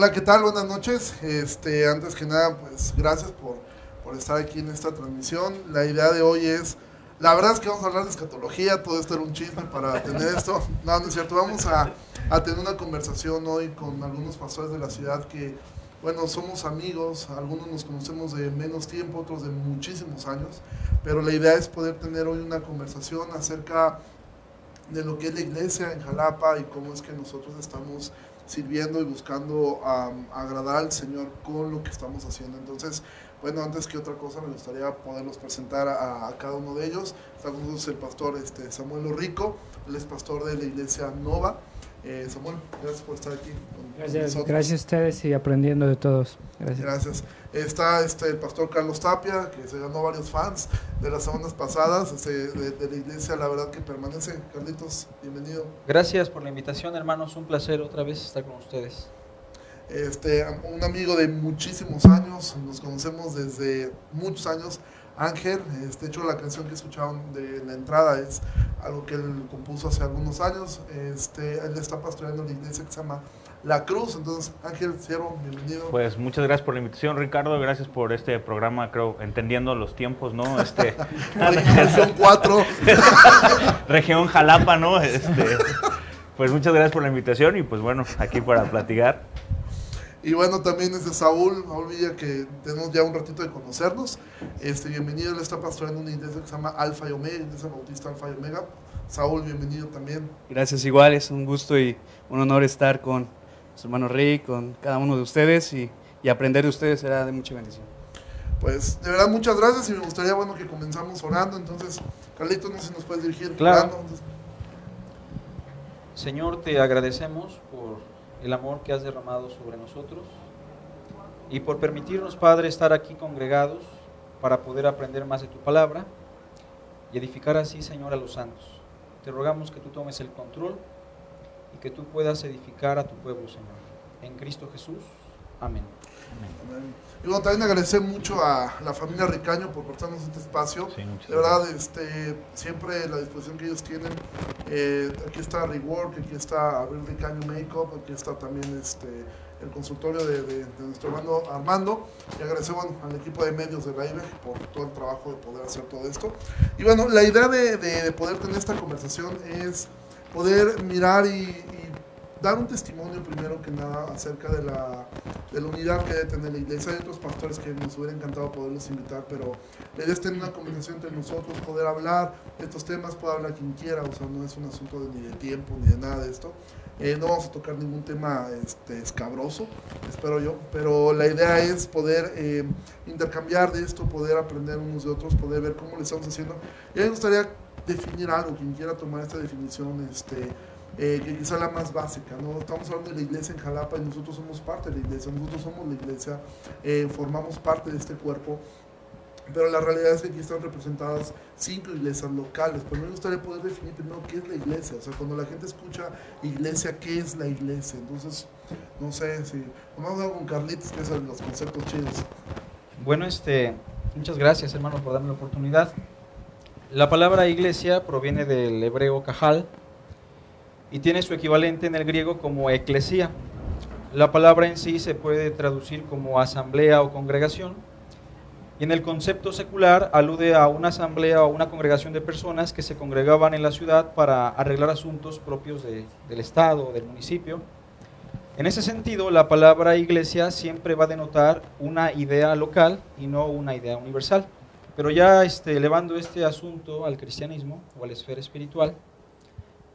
Hola, ¿qué tal? Buenas noches. Este, antes que nada, pues gracias por, por estar aquí en esta transmisión. La idea de hoy es, la verdad es que vamos a hablar de escatología, todo esto era un chisme para tener esto. No, no es cierto, vamos a, a tener una conversación hoy con algunos pastores de la ciudad que, bueno, somos amigos, algunos nos conocemos de menos tiempo, otros de muchísimos años, pero la idea es poder tener hoy una conversación acerca de lo que es la iglesia en Jalapa y cómo es que nosotros estamos sirviendo y buscando um, agradar al Señor con lo que estamos haciendo. Entonces, bueno, antes que otra cosa, me gustaría poderlos presentar a, cada uno de ellos. Está con nosotros el pastor este, Samuel Orrico, él es pastor de la iglesia Nova. Eh, Samuel, gracias por estar aquí. Con Gracias, nosotros. gracias a ustedes y aprendiendo de todos. Gracias. Gracias. Está este, el pastor Carlos Tapia, que se ganó varios fans de las semanas pasadas este, de, de la iglesia, la verdad que permanece. Carlitos, bienvenido. Gracias por la invitación, hermanos. Un placer otra vez estar con ustedes. Este, un amigo de muchísimos años, nos conocemos desde muchos años. Ángel, este, de hecho la canción que escucharon de la entrada es algo que él compuso hace algunos años. Este, él está pastoreando la iglesia que se llama La Cruz. Entonces, Ángel, siervo, bienvenido. Pues muchas gracias por la invitación, Ricardo. Gracias por este programa, creo, entendiendo los tiempos, ¿no? Este, Región 4. región Jalapa, ¿no? Este, pues muchas gracias por la invitación y pues bueno, aquí para platicar. Y bueno, también es de Saúl, Saúl Villa, que tenemos ya un ratito de conocernos. Este, bienvenido, él está pastoreando una iglesia que se llama Alfa y Omega, iglesia bautista Alfa y Omega. Saúl, bienvenido también. Gracias igual, es un gusto y un honor estar con su hermano Rick, con cada uno de ustedes y, y aprender de ustedes será de mucha bendición. Pues de verdad, muchas gracias y me gustaría, bueno, que comenzamos orando. Entonces, Carlitos, no sé si nos puedes dirigir Claro. orando. Señor, te agradecemos el amor que has derramado sobre nosotros y por permitirnos, Padre, estar aquí congregados para poder aprender más de tu palabra y edificar así, Señor, a los santos. Te rogamos que tú tomes el control y que tú puedas edificar a tu pueblo, Señor. En Cristo Jesús. Amén. amén. Y bueno, también agradecer mucho a la familia Ricaño por prestarnos este espacio. Sí, De verdad, este, siempre la disposición que ellos tienen. Eh, aquí está Rework, aquí está Abril Ricaño Makeup, aquí está también este, el consultorio de, de- de nuestro hermano Armando. Y agradecer bueno, al equipo de medios de Raive por todo el trabajo de poder hacer todo esto. Y bueno, la idea de, de- de poder tener esta conversación es poder mirar y, y dar un testimonio primero que nada acerca de la, de la unidad que debe tener la iglesia. Hay otros pastores que nos hubiera encantado poderlos invitar, pero la idea es tener una conversación entre nosotros, poder hablar de estos temas, puede hablar quien quiera, o sea, no es un asunto de- ni de tiempo ni de nada de esto. Eh, no vamos a tocar ningún tema este, escabroso, espero yo, pero la idea es poder eh, intercambiar de esto, poder aprender unos de otros, poder ver cómo le estamos haciendo. Y a mí me gustaría definir algo, quien quiera tomar esta definición, este, eh, que quizá la más básica, ¿no? Estamos hablando de la iglesia en Jalapa y nosotros somos parte de la iglesia, nosotros somos la iglesia, eh, formamos parte de este cuerpo, pero la realidad es que aquí están representadas cinco iglesias locales, pero me gustaría poder definir primero qué es la iglesia, o sea, cuando la gente escucha iglesia, ¿qué es la iglesia? Entonces, no sé si, vamos a con Carlitos, que es el- los conceptos chidos. Bueno, este, muchas gracias, hermanos, por darme la oportunidad. La palabra iglesia proviene del hebreo cajal y tiene su equivalente en el griego como eclesía. La palabra en sí se puede traducir como asamblea o congregación. Y en el concepto secular alude a una asamblea o una congregación de personas que se congregaban en la ciudad para arreglar asuntos propios de- del Estado o del municipio. En ese sentido, la palabra iglesia siempre va a denotar una idea local y no una idea universal. Pero ya este, elevando este asunto al cristianismo o a la esfera espiritual,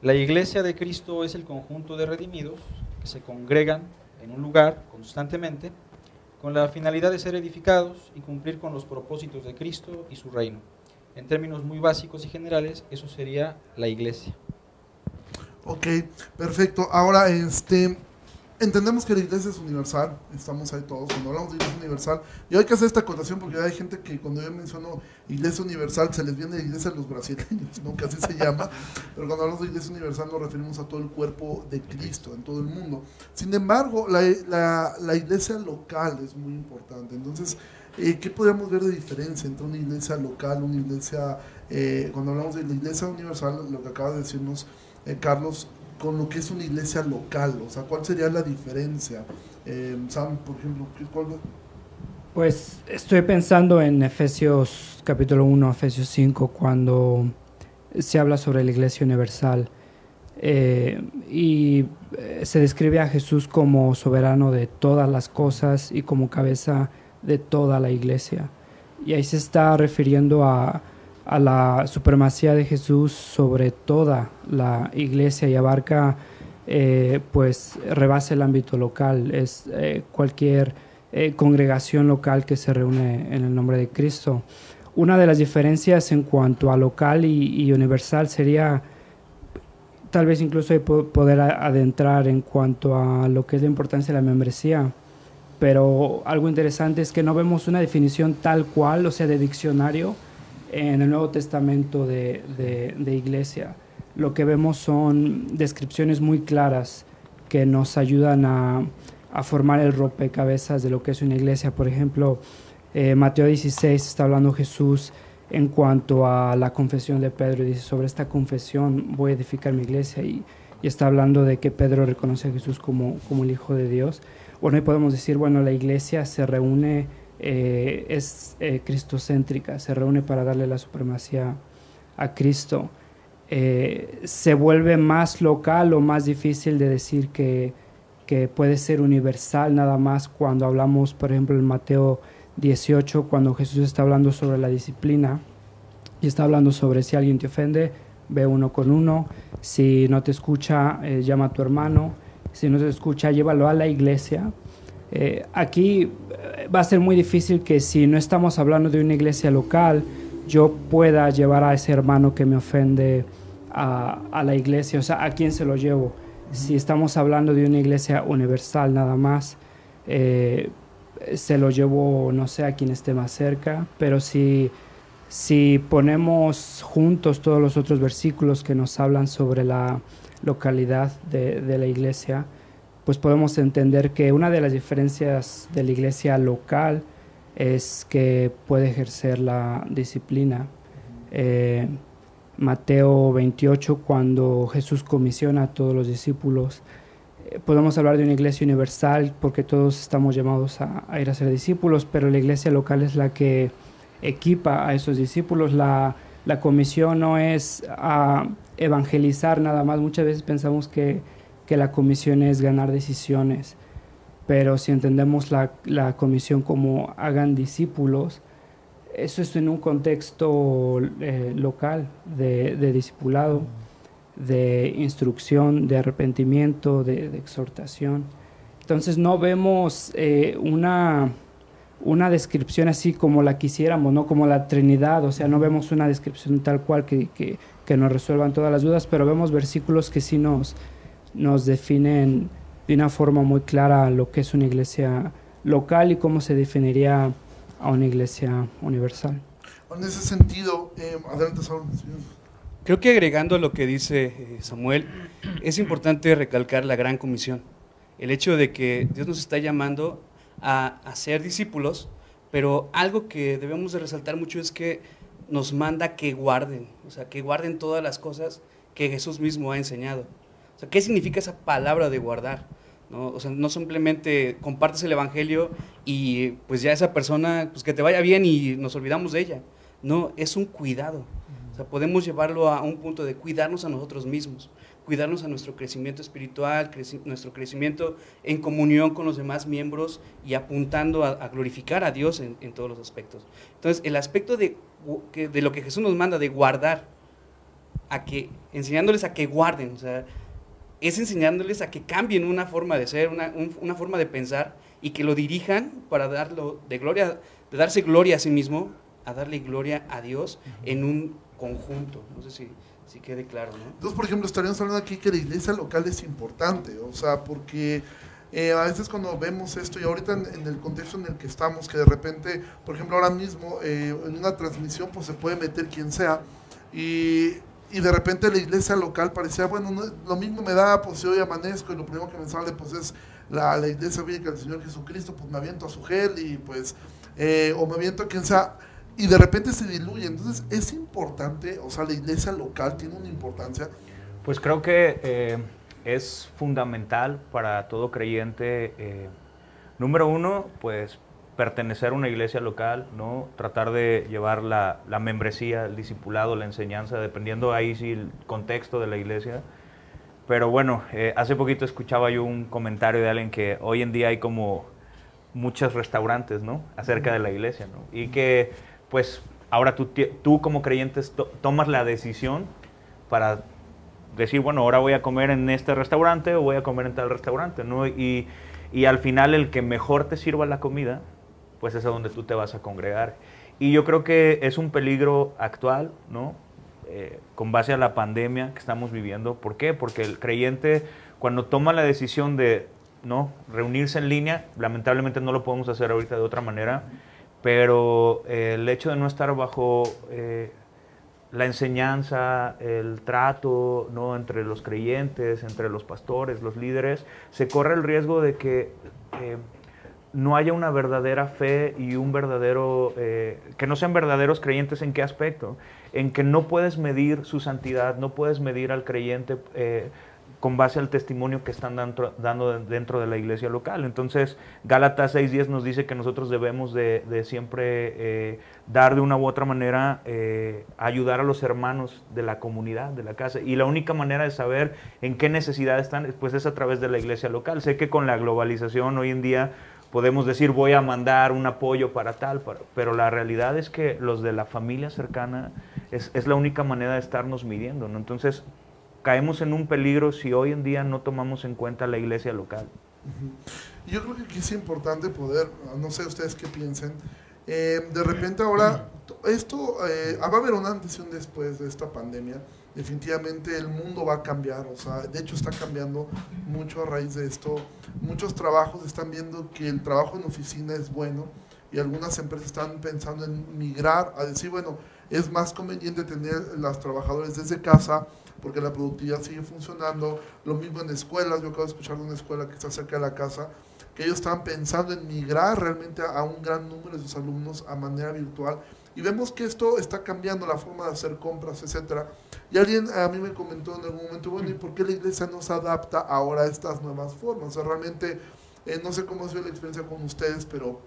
la iglesia de Cristo es el conjunto de redimidos que se congregan en un lugar constantemente con la finalidad de ser edificados y cumplir con los propósitos de Cristo y su reino. En términos muy básicos y generales, eso sería la iglesia. Ok, perfecto. Ahora, este, entendemos que la iglesia es universal, estamos ahí todos, cuando hablamos de iglesia universal, y hay que hacer esta acotación porque hay gente que cuando yo menciono iglesia universal se les viene la iglesia de los brasileños, ¿no? que así se llama, pero cuando hablamos de iglesia universal nos referimos a todo el cuerpo de Cristo en todo el mundo. Sin embargo, la, la, la iglesia local es muy importante, entonces, eh, ¿qué podríamos ver de diferencia entre una iglesia local, una iglesia, eh, cuando hablamos de la iglesia universal, lo que acaba de decirnos eh, Carlos, con lo que es una iglesia local? O sea, ¿cuál sería la diferencia? Eh, por ejemplo, ¿qué- ¿cuál? Pues estoy pensando en Efesios capítulo 1, Efesios 5, cuando se habla sobre la iglesia universal. Eh, y eh, se describe a Jesús como soberano de todas las cosas y como cabeza de toda la iglesia. Y ahí se está refiriendo a, a la supremacía de Jesús sobre toda la iglesia y abarca, eh, pues, rebasa el ámbito local. Es eh, cualquier eh, congregación local que se reúne en el nombre de Cristo. Una de las diferencias en cuanto a local y, y universal sería tal vez incluso poder adentrar en cuanto a lo que es la importancia de la membresía. Pero algo interesante es que no vemos una definición tal cual, o sea, de diccionario, en el Nuevo Testamento de, de- iglesia. Lo que vemos son descripciones muy claras que nos ayudan a, formar el rompecabezas de lo que es una iglesia. Por ejemplo, eh, Mateo 16 está hablando Jesús en cuanto a la confesión de Pedro y dice, sobre esta confesión voy a edificar mi iglesia y, y está hablando de que Pedro reconoce a Jesús como, como el Hijo de Dios. Bueno, y podemos decir, bueno, la iglesia se reúne, eh, es eh, cristocéntrica, se reúne para darle la supremacía a Cristo. Eh, se vuelve más local o más difícil de decir que, que puede ser universal nada más cuando hablamos, por ejemplo, en Mateo 18, cuando Jesús está hablando sobre la disciplina y está hablando sobre si alguien te ofende, ve uno con uno, si no te escucha, llama a tu hermano, si no te escucha, llévalo a la iglesia. Eh, aquí eh, va a ser muy difícil que si no estamos hablando de una iglesia local, yo pueda llevar a ese hermano que me ofende a, a la iglesia, o sea, ¿a quién se lo llevo? Si estamos hablando de una iglesia universal nada más, eh, se lo llevo, no sé, a quien esté más cerca, pero si, si ponemos juntos todos los otros versículos que nos hablan sobre la localidad de, de la iglesia, pues podemos entender que una de las diferencias de la iglesia local es que puede ejercer la disciplina. Eh, Mateo 28, cuando Jesús comisiona a todos los discípulos, eh, podemos hablar de una iglesia universal porque todos estamos llamados a, a ir a ser discípulos, pero la iglesia local es la que equipa a esos discípulos. La, la comisión no es a evangelizar nada más. Muchas veces pensamos que, que la comisión es ganar decisiones, pero si entendemos la, la comisión como hagan discípulos, eso es en un contexto eh, local de, de discipulado, de instrucción, de arrepentimiento, de, de exhortación. Entonces no vemos eh, una, una descripción así como la quisiéramos, no como la Trinidad, o sea, no vemos una descripción tal cual que, que, que nos resuelvan todas las dudas, pero vemos versículos que sí nos, nos definen de una forma muy clara lo que es una iglesia local y cómo se definiría a una iglesia universal. En ese sentido, eh, adelante, Saúl. Creo que agregando lo que dice eh, Samuel, es importante recalcar la gran comisión. El hecho de que Dios nos está llamando a, a ser discípulos, pero algo que debemos de resaltar mucho es que nos manda que guarden, o sea, que guarden todas las cosas que Jesús mismo ha enseñado. O sea, ¿qué significa esa palabra de guardar? ¿No? O sea, no simplemente compartes el Evangelio y pues ya esa persona, pues que te vaya bien y nos olvidamos de ella. No, es un cuidado. O sea, podemos llevarlo a un punto de cuidarnos a nosotros mismos, cuidarnos a nuestro crecimiento espiritual, creci- nuestro crecimiento en comunión con los demás miembros y apuntando a, a glorificar a Dios en, en todos los aspectos. Entonces, el aspecto de, de lo que Jesús nos manda, de guardar, a que, enseñándoles a que guarden, o sea, es enseñándoles a que cambien una forma de ser, una, un- una forma de pensar y que lo dirijan para darlo de gloria, de darse gloria a sí mismo, a darle gloria a Dios en un conjunto. No sé si, si quede claro, ¿no? Entonces, por ejemplo, estaríamos hablando aquí que la iglesia local es importante, o sea, porque eh, a veces cuando vemos esto y ahorita en, en el contexto en el que estamos, que de repente, por ejemplo, ahora mismo eh, en una transmisión pues se puede meter quien sea y, y de repente la iglesia local parecía, bueno, no- lo mismo me da, pues si hoy amanezco y lo primero que me sale pues es la, la iglesia bíblica del Señor Jesucristo, pues me aviento a su gel y pues, eh, o me aviento a quien sea y de repente se diluye. Entonces es importante, o sea, la iglesia local tiene una importancia. Pues creo que eh, es fundamental para todo creyente, eh, número uno, pues pertenecer a una iglesia local, ¿no? Tratar de llevar la, la membresía, el discipulado, la enseñanza, dependiendo ahí sí el contexto de la iglesia. Pero bueno, eh, hace poquito escuchaba yo un comentario de alguien que hoy en día hay como muchos restaurantes, ¿no? Acerca de la iglesia, ¿no? Y que, pues, ahora tú, tú como creyentes tomas la decisión para decir, bueno, ahora voy a comer en este restaurante o voy a comer en tal restaurante, ¿no? Y, y al final el que mejor te sirva la comida, pues es a donde tú te vas a congregar. Y yo creo que es un peligro actual, ¿no? Eh, con base a la pandemia que estamos viviendo. ¿Por qué? Porque el creyente, cuando toma la decisión de no reunirse en línea, lamentablemente no lo podemos hacer ahorita de otra manera, pero eh, el hecho de no estar bajo eh, la enseñanza, el trato ¿no? entre los creyentes, entre los pastores, los líderes, se corre el riesgo de que no haya una verdadera fe y un verdadero, eh, que no sean verdaderos creyentes en qué aspecto, en que no puedes medir su santidad, no puedes medir al creyente eh, con base al testimonio que están dando dentro de la iglesia local. Entonces, Gálatas 6.10 nos dice que nosotros debemos de, siempre eh, dar de una u otra manera, ayudar a los hermanos de la comunidad, de la casa. Y la única manera de saber en qué necesidad están, pues es a través de la iglesia local. Sé que con la globalización hoy en día podemos decir voy a mandar un apoyo para tal, pero la realidad es que los de la familia cercana es, la única manera de estarnos midiendo. ¿no? Entonces, caemos en un peligro si hoy en día no tomamos en cuenta la iglesia local. Yo creo que aquí es importante poder, no sé ustedes qué piensen, eh, de repente ahora, esto, eh, va a haber una antes un después de esta pandemia definitivamente el mundo va a cambiar, o sea, de hecho está cambiando mucho a raíz de esto. Muchos trabajos están viendo que el trabajo en oficina es bueno y algunas empresas están pensando en migrar a decir, bueno, es más conveniente tener los trabajadores desde casa porque la productividad sigue funcionando. Lo mismo en escuelas, yo acabo de escuchar de una escuela que está cerca de la casa, que ellos estaban pensando en migrar realmente a un gran número de sus alumnos a manera virtual y vemos que esto está cambiando la forma de hacer compras, etcétera. Y alguien a mí me comentó en algún momento, bueno, ¿y por qué la iglesia no se adapta ahora a estas nuevas formas? O sea, realmente, eh, no sé cómo ha sido la experiencia con ustedes, pero,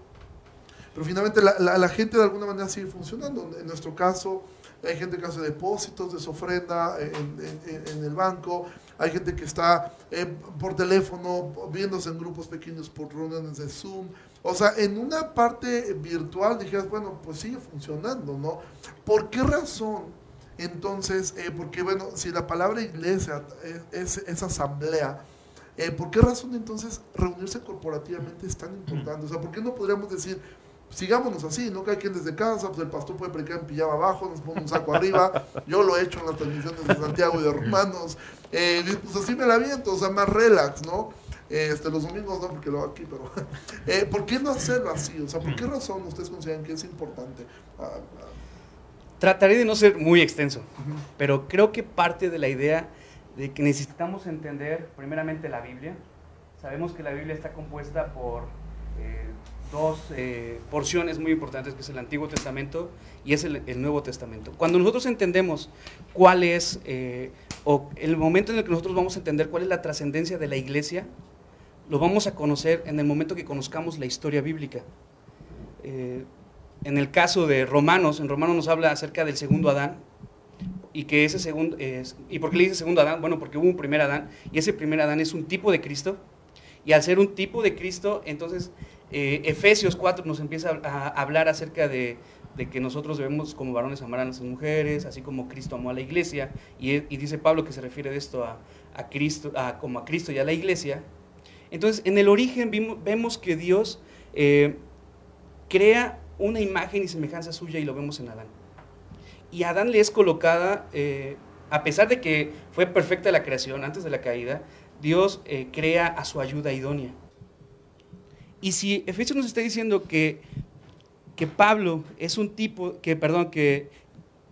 pero finalmente la, la, gente de alguna manera sigue funcionando. En nuestro caso, hay gente que hace depósitos de su ofrenda en, en, el banco, hay gente que está eh, por teléfono, viéndose en grupos pequeños por reuniones de Zoom. O sea, en una parte virtual dijeras, bueno, pues sigue funcionando, ¿no? ¿Por qué razón? Entonces, eh, porque bueno, si la palabra iglesia es, asamblea, eh, ¿por qué razón entonces reunirse corporativamente es tan importante? O sea, ¿por qué no podríamos decir, sigámonos así, ¿no? Cada quien desde casa, pues el pastor puede predicar en pijama abajo, nos pone un saco arriba, yo lo he hecho en las transmisiones de Santiago y de Romanos, eh, pues así me la viento, o sea, más relax, ¿no? Este, los domingos no, porque lo hago aquí, pero eh, ¿por qué no hacerlo así? O sea, ¿por qué razón ustedes consideran que es importante? Ah, ah. Trataré de no ser muy extenso, pero creo que parte de la idea de que necesitamos entender primeramente la Biblia. Sabemos que la Biblia está compuesta por eh, dos eh, porciones muy importantes, que es el Antiguo Testamento y es el, Nuevo Testamento. Cuando nosotros entendemos cuál es, o el momento en el que nosotros vamos a entender cuál es la trascendencia de la iglesia, lo vamos a conocer en el momento que conozcamos la historia bíblica. Eh, en el caso de Romanos, en Romanos nos habla acerca del segundo Adán, y que ese segundo, ¿y por qué le dice segundo Adán? Bueno, porque hubo un primer Adán, y ese primer Adán es un tipo de Cristo, y al ser un tipo de Cristo, entonces eh, Efesios 4 nos empieza a, hablar acerca de, que nosotros debemos como varones amar a las mujeres, así como Cristo amó a la iglesia, y, dice Pablo que se refiere de esto a, Cristo, como a Cristo y a la iglesia, entonces, en el origen vemos que Dios eh, crea una imagen y semejanza suya y lo vemos en Adán. Y Adán le es colocada, eh, a pesar de que fue perfecta la creación antes de la caída, Dios eh, crea a su ayuda idónea. Y si Efesios nos está diciendo que, que Pablo es un tipo, que perdón, que,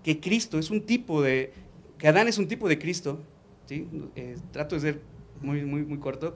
que Cristo es un tipo de, que Adán es un tipo de Cristo, ¿sí? trato de ser muy, muy, muy corto,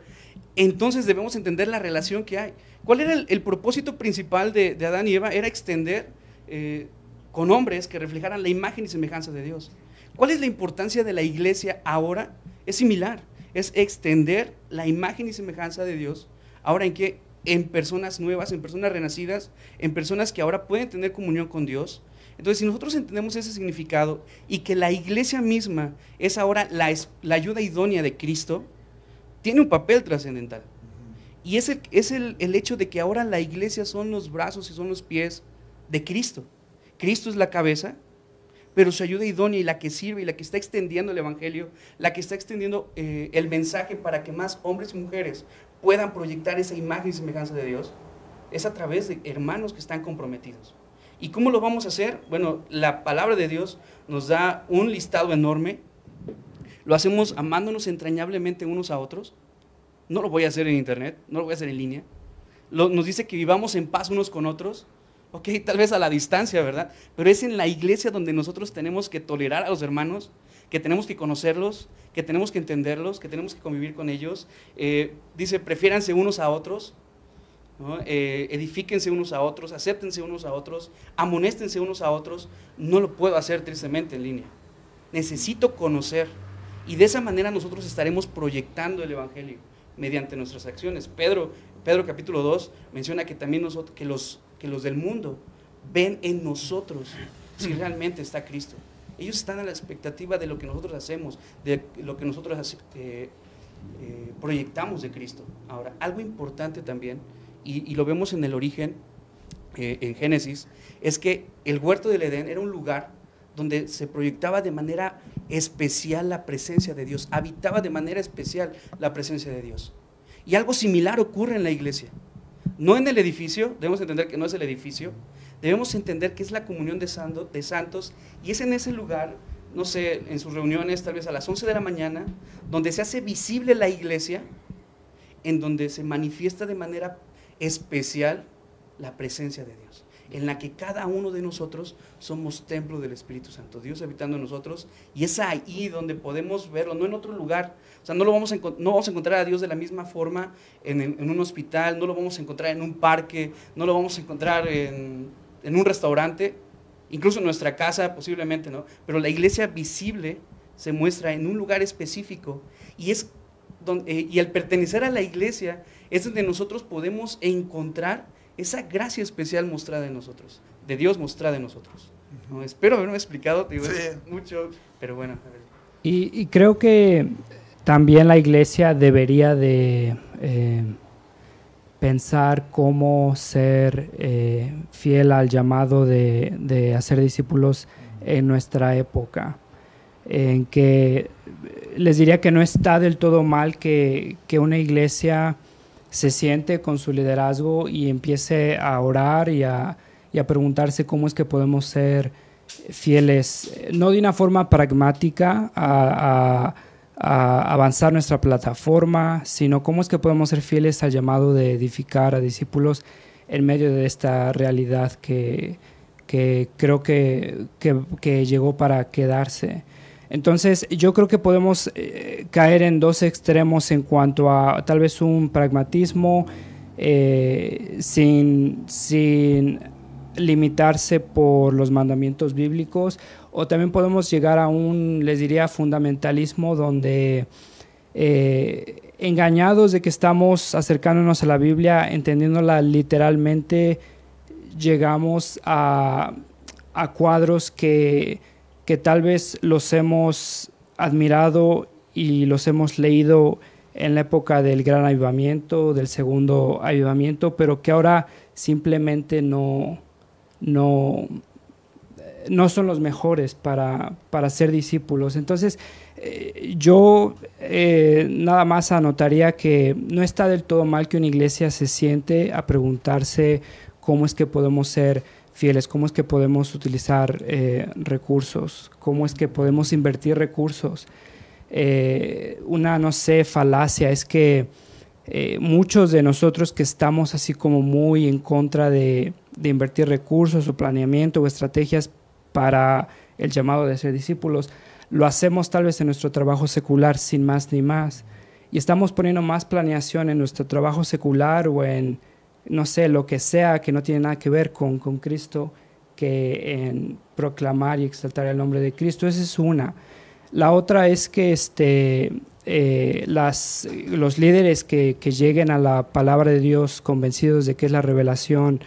entonces debemos entender la relación que hay. ¿Cuál era el, propósito principal de, Adán y Eva? Era extender eh, con hombres que reflejaran la imagen y semejanza de Dios. ¿Cuál es la importancia de la iglesia ahora? Es similar. es extender la imagen y semejanza de Dios. Ahora en que en personas nuevas, en personas renacidas, en personas que ahora pueden tener comunión con Dios. Entonces, si nosotros entendemos ese significado y que la iglesia misma es ahora la, la ayuda idónea de Cristo, tiene un papel trascendental. Y es, el, es el, el hecho de que ahora la iglesia son los brazos y son los pies de Cristo. Cristo es la cabeza, pero su ayuda idónea y la que sirve y la que está extendiendo el Evangelio, la que está extendiendo eh, el mensaje para que más hombres y mujeres puedan proyectar esa imagen y semejanza de Dios, es a través de hermanos que están comprometidos. ¿Y cómo lo vamos a hacer? Bueno, la palabra de Dios nos da un listado enorme. Lo hacemos amándonos entrañablemente unos a otros. No lo voy a hacer en internet, no lo voy a hacer en línea. nos dice que vivamos en paz unos con otros, Ok, tal vez a la distancia, ¿verdad? Pero es en la iglesia donde nosotros tenemos que tolerar a los hermanos, que tenemos que conocerlos, que tenemos que entenderlos, que tenemos que convivir con ellos. Eh, dice, prefiéranse unos a otros, eh, edifíquense unos a otros, acéptense unos a otros, amonéstense unos a otros. No lo puedo hacer tristemente en línea. Necesito conocer. Y de esa manera nosotros estaremos proyectando el Evangelio mediante nuestras acciones. Pedro, Pedro capítulo 2 menciona que también nosotros, que los que los del mundo ven en nosotros si realmente está Cristo. Ellos están a la expectativa de lo que nosotros hacemos, de lo que nosotros eh, eh, proyectamos de Cristo. Ahora, algo importante también, y, lo vemos en el origen, eh, en Génesis, es que el huerto del Edén era un lugar donde se proyectaba de manera especial la presencia de Dios, habitaba de manera especial la presencia de Dios. Y algo similar ocurre en la iglesia. No en el edificio, debemos entender que no es el edificio, debemos entender que es la comunión de, de santos y es en ese lugar, no sé, en sus reuniones tal vez a las 11 de la mañana, donde se hace visible la iglesia, en donde se manifiesta de manera especial la presencia de Dios en la que cada uno de nosotros somos templo del Espíritu Santo, Dios habitando en nosotros, y es ahí donde podemos verlo, no en otro lugar. O sea, no, lo vamos, a, no vamos a encontrar a Dios de la misma forma en, un hospital, no lo vamos a encontrar en un parque, no lo vamos a encontrar en, un restaurante, incluso en nuestra casa posiblemente, ¿no? Pero la iglesia visible se muestra en un lugar específico y es eh, y al pertenecer a la iglesia es donde nosotros podemos encontrar esa gracia especial mostrada en nosotros, de Dios mostrada en nosotros. Espero haberme explicado digo, mucho, pero bueno. Y, creo que también la iglesia debería de eh, pensar cómo ser eh, fiel al llamado de, hacer discípulos en nuestra época, en que les diría que no está del todo mal que, que una iglesia se siente con su liderazgo y empiece a orar y a, preguntarse cómo es que podemos ser fieles, no de una forma pragmática a, avanzar nuestra plataforma, sino cómo es que podemos ser fieles al llamado de edificar a discípulos en medio de esta realidad que, creo que, que, llegó para quedarse. Entonces, yo creo que podemos eh, caer en dos extremos en cuanto a tal vez un pragmatismo eh, sin, limitarse por los mandamientos bíblicos, o también podemos llegar a un, les diría, fundamentalismo donde eh, engañados de que estamos acercándonos a la Biblia, entendiéndola literalmente, llegamos a cuadros que que tal vez los hemos admirado y los hemos leído en la época del gran avivamiento, del segundo avivamiento, pero que ahora simplemente no, no, no son los mejores para, para ser discípulos. Entonces, eh, yo eh, nada más anotaría que no está del todo mal que una iglesia se siente a preguntarse cómo es que podemos ser fieles, cómo es que podemos utilizar eh, recursos, cómo es que podemos invertir recursos. Eh, una, no sé, falacia es que eh, muchos de nosotros que estamos así como muy en contra de, de, invertir recursos o planeamiento o estrategias para el llamado de ser discípulos, lo hacemos tal vez en nuestro trabajo secular sin más ni más. Y estamos poniendo más planeación en nuestro trabajo secular o en no sé, lo que sea que no tiene nada que ver con, con Cristo, que en proclamar y exaltar el nombre de Cristo. Esa es una. La otra es que este, eh, las, los líderes que, que, lleguen a la palabra de Dios convencidos de que es la revelación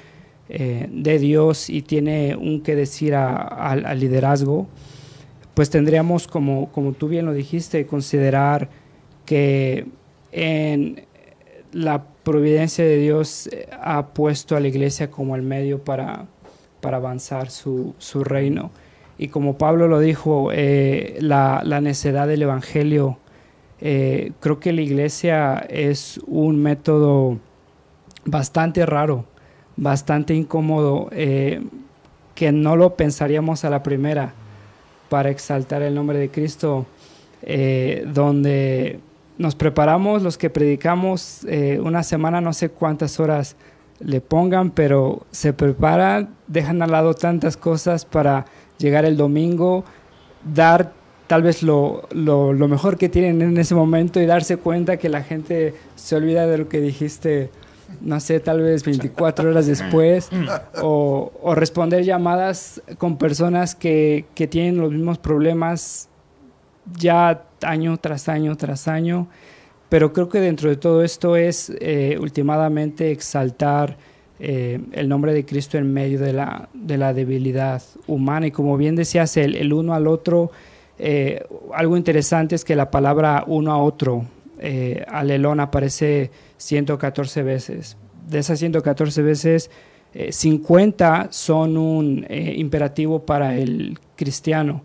eh, de Dios y tiene un que decir al liderazgo, pues tendríamos, como, como tú bien lo dijiste, considerar que en la providencia de Dios eh, ha puesto a la iglesia como el medio para, para avanzar su, su reino. Y como Pablo lo dijo, eh, la, la, necedad del Evangelio, eh, creo que la iglesia es un método bastante raro, bastante incómodo, que no lo pensaríamos a la primera para exaltar el nombre de Cristo, donde nos preparamos, los que predicamos eh, una semana, no sé cuántas horas le pongan, pero se preparan, dejan al lado tantas cosas para llegar el domingo, dar tal vez lo, lo, mejor que tienen en ese momento y darse cuenta que la gente se olvida de lo que dijiste, no sé, tal vez 24 horas después, o, o responder llamadas con personas que, que tienen los mismos problemas ya año tras año tras año, pero creo que dentro de todo esto es eh, exaltar eh, el nombre de Cristo en medio de la, de la debilidad humana y como bien decías, el, uno al otro, eh, algo interesante es que la palabra uno a otro, alelón, aparece 114 veces. De esas 114 veces, 50 son un imperativo para el cristiano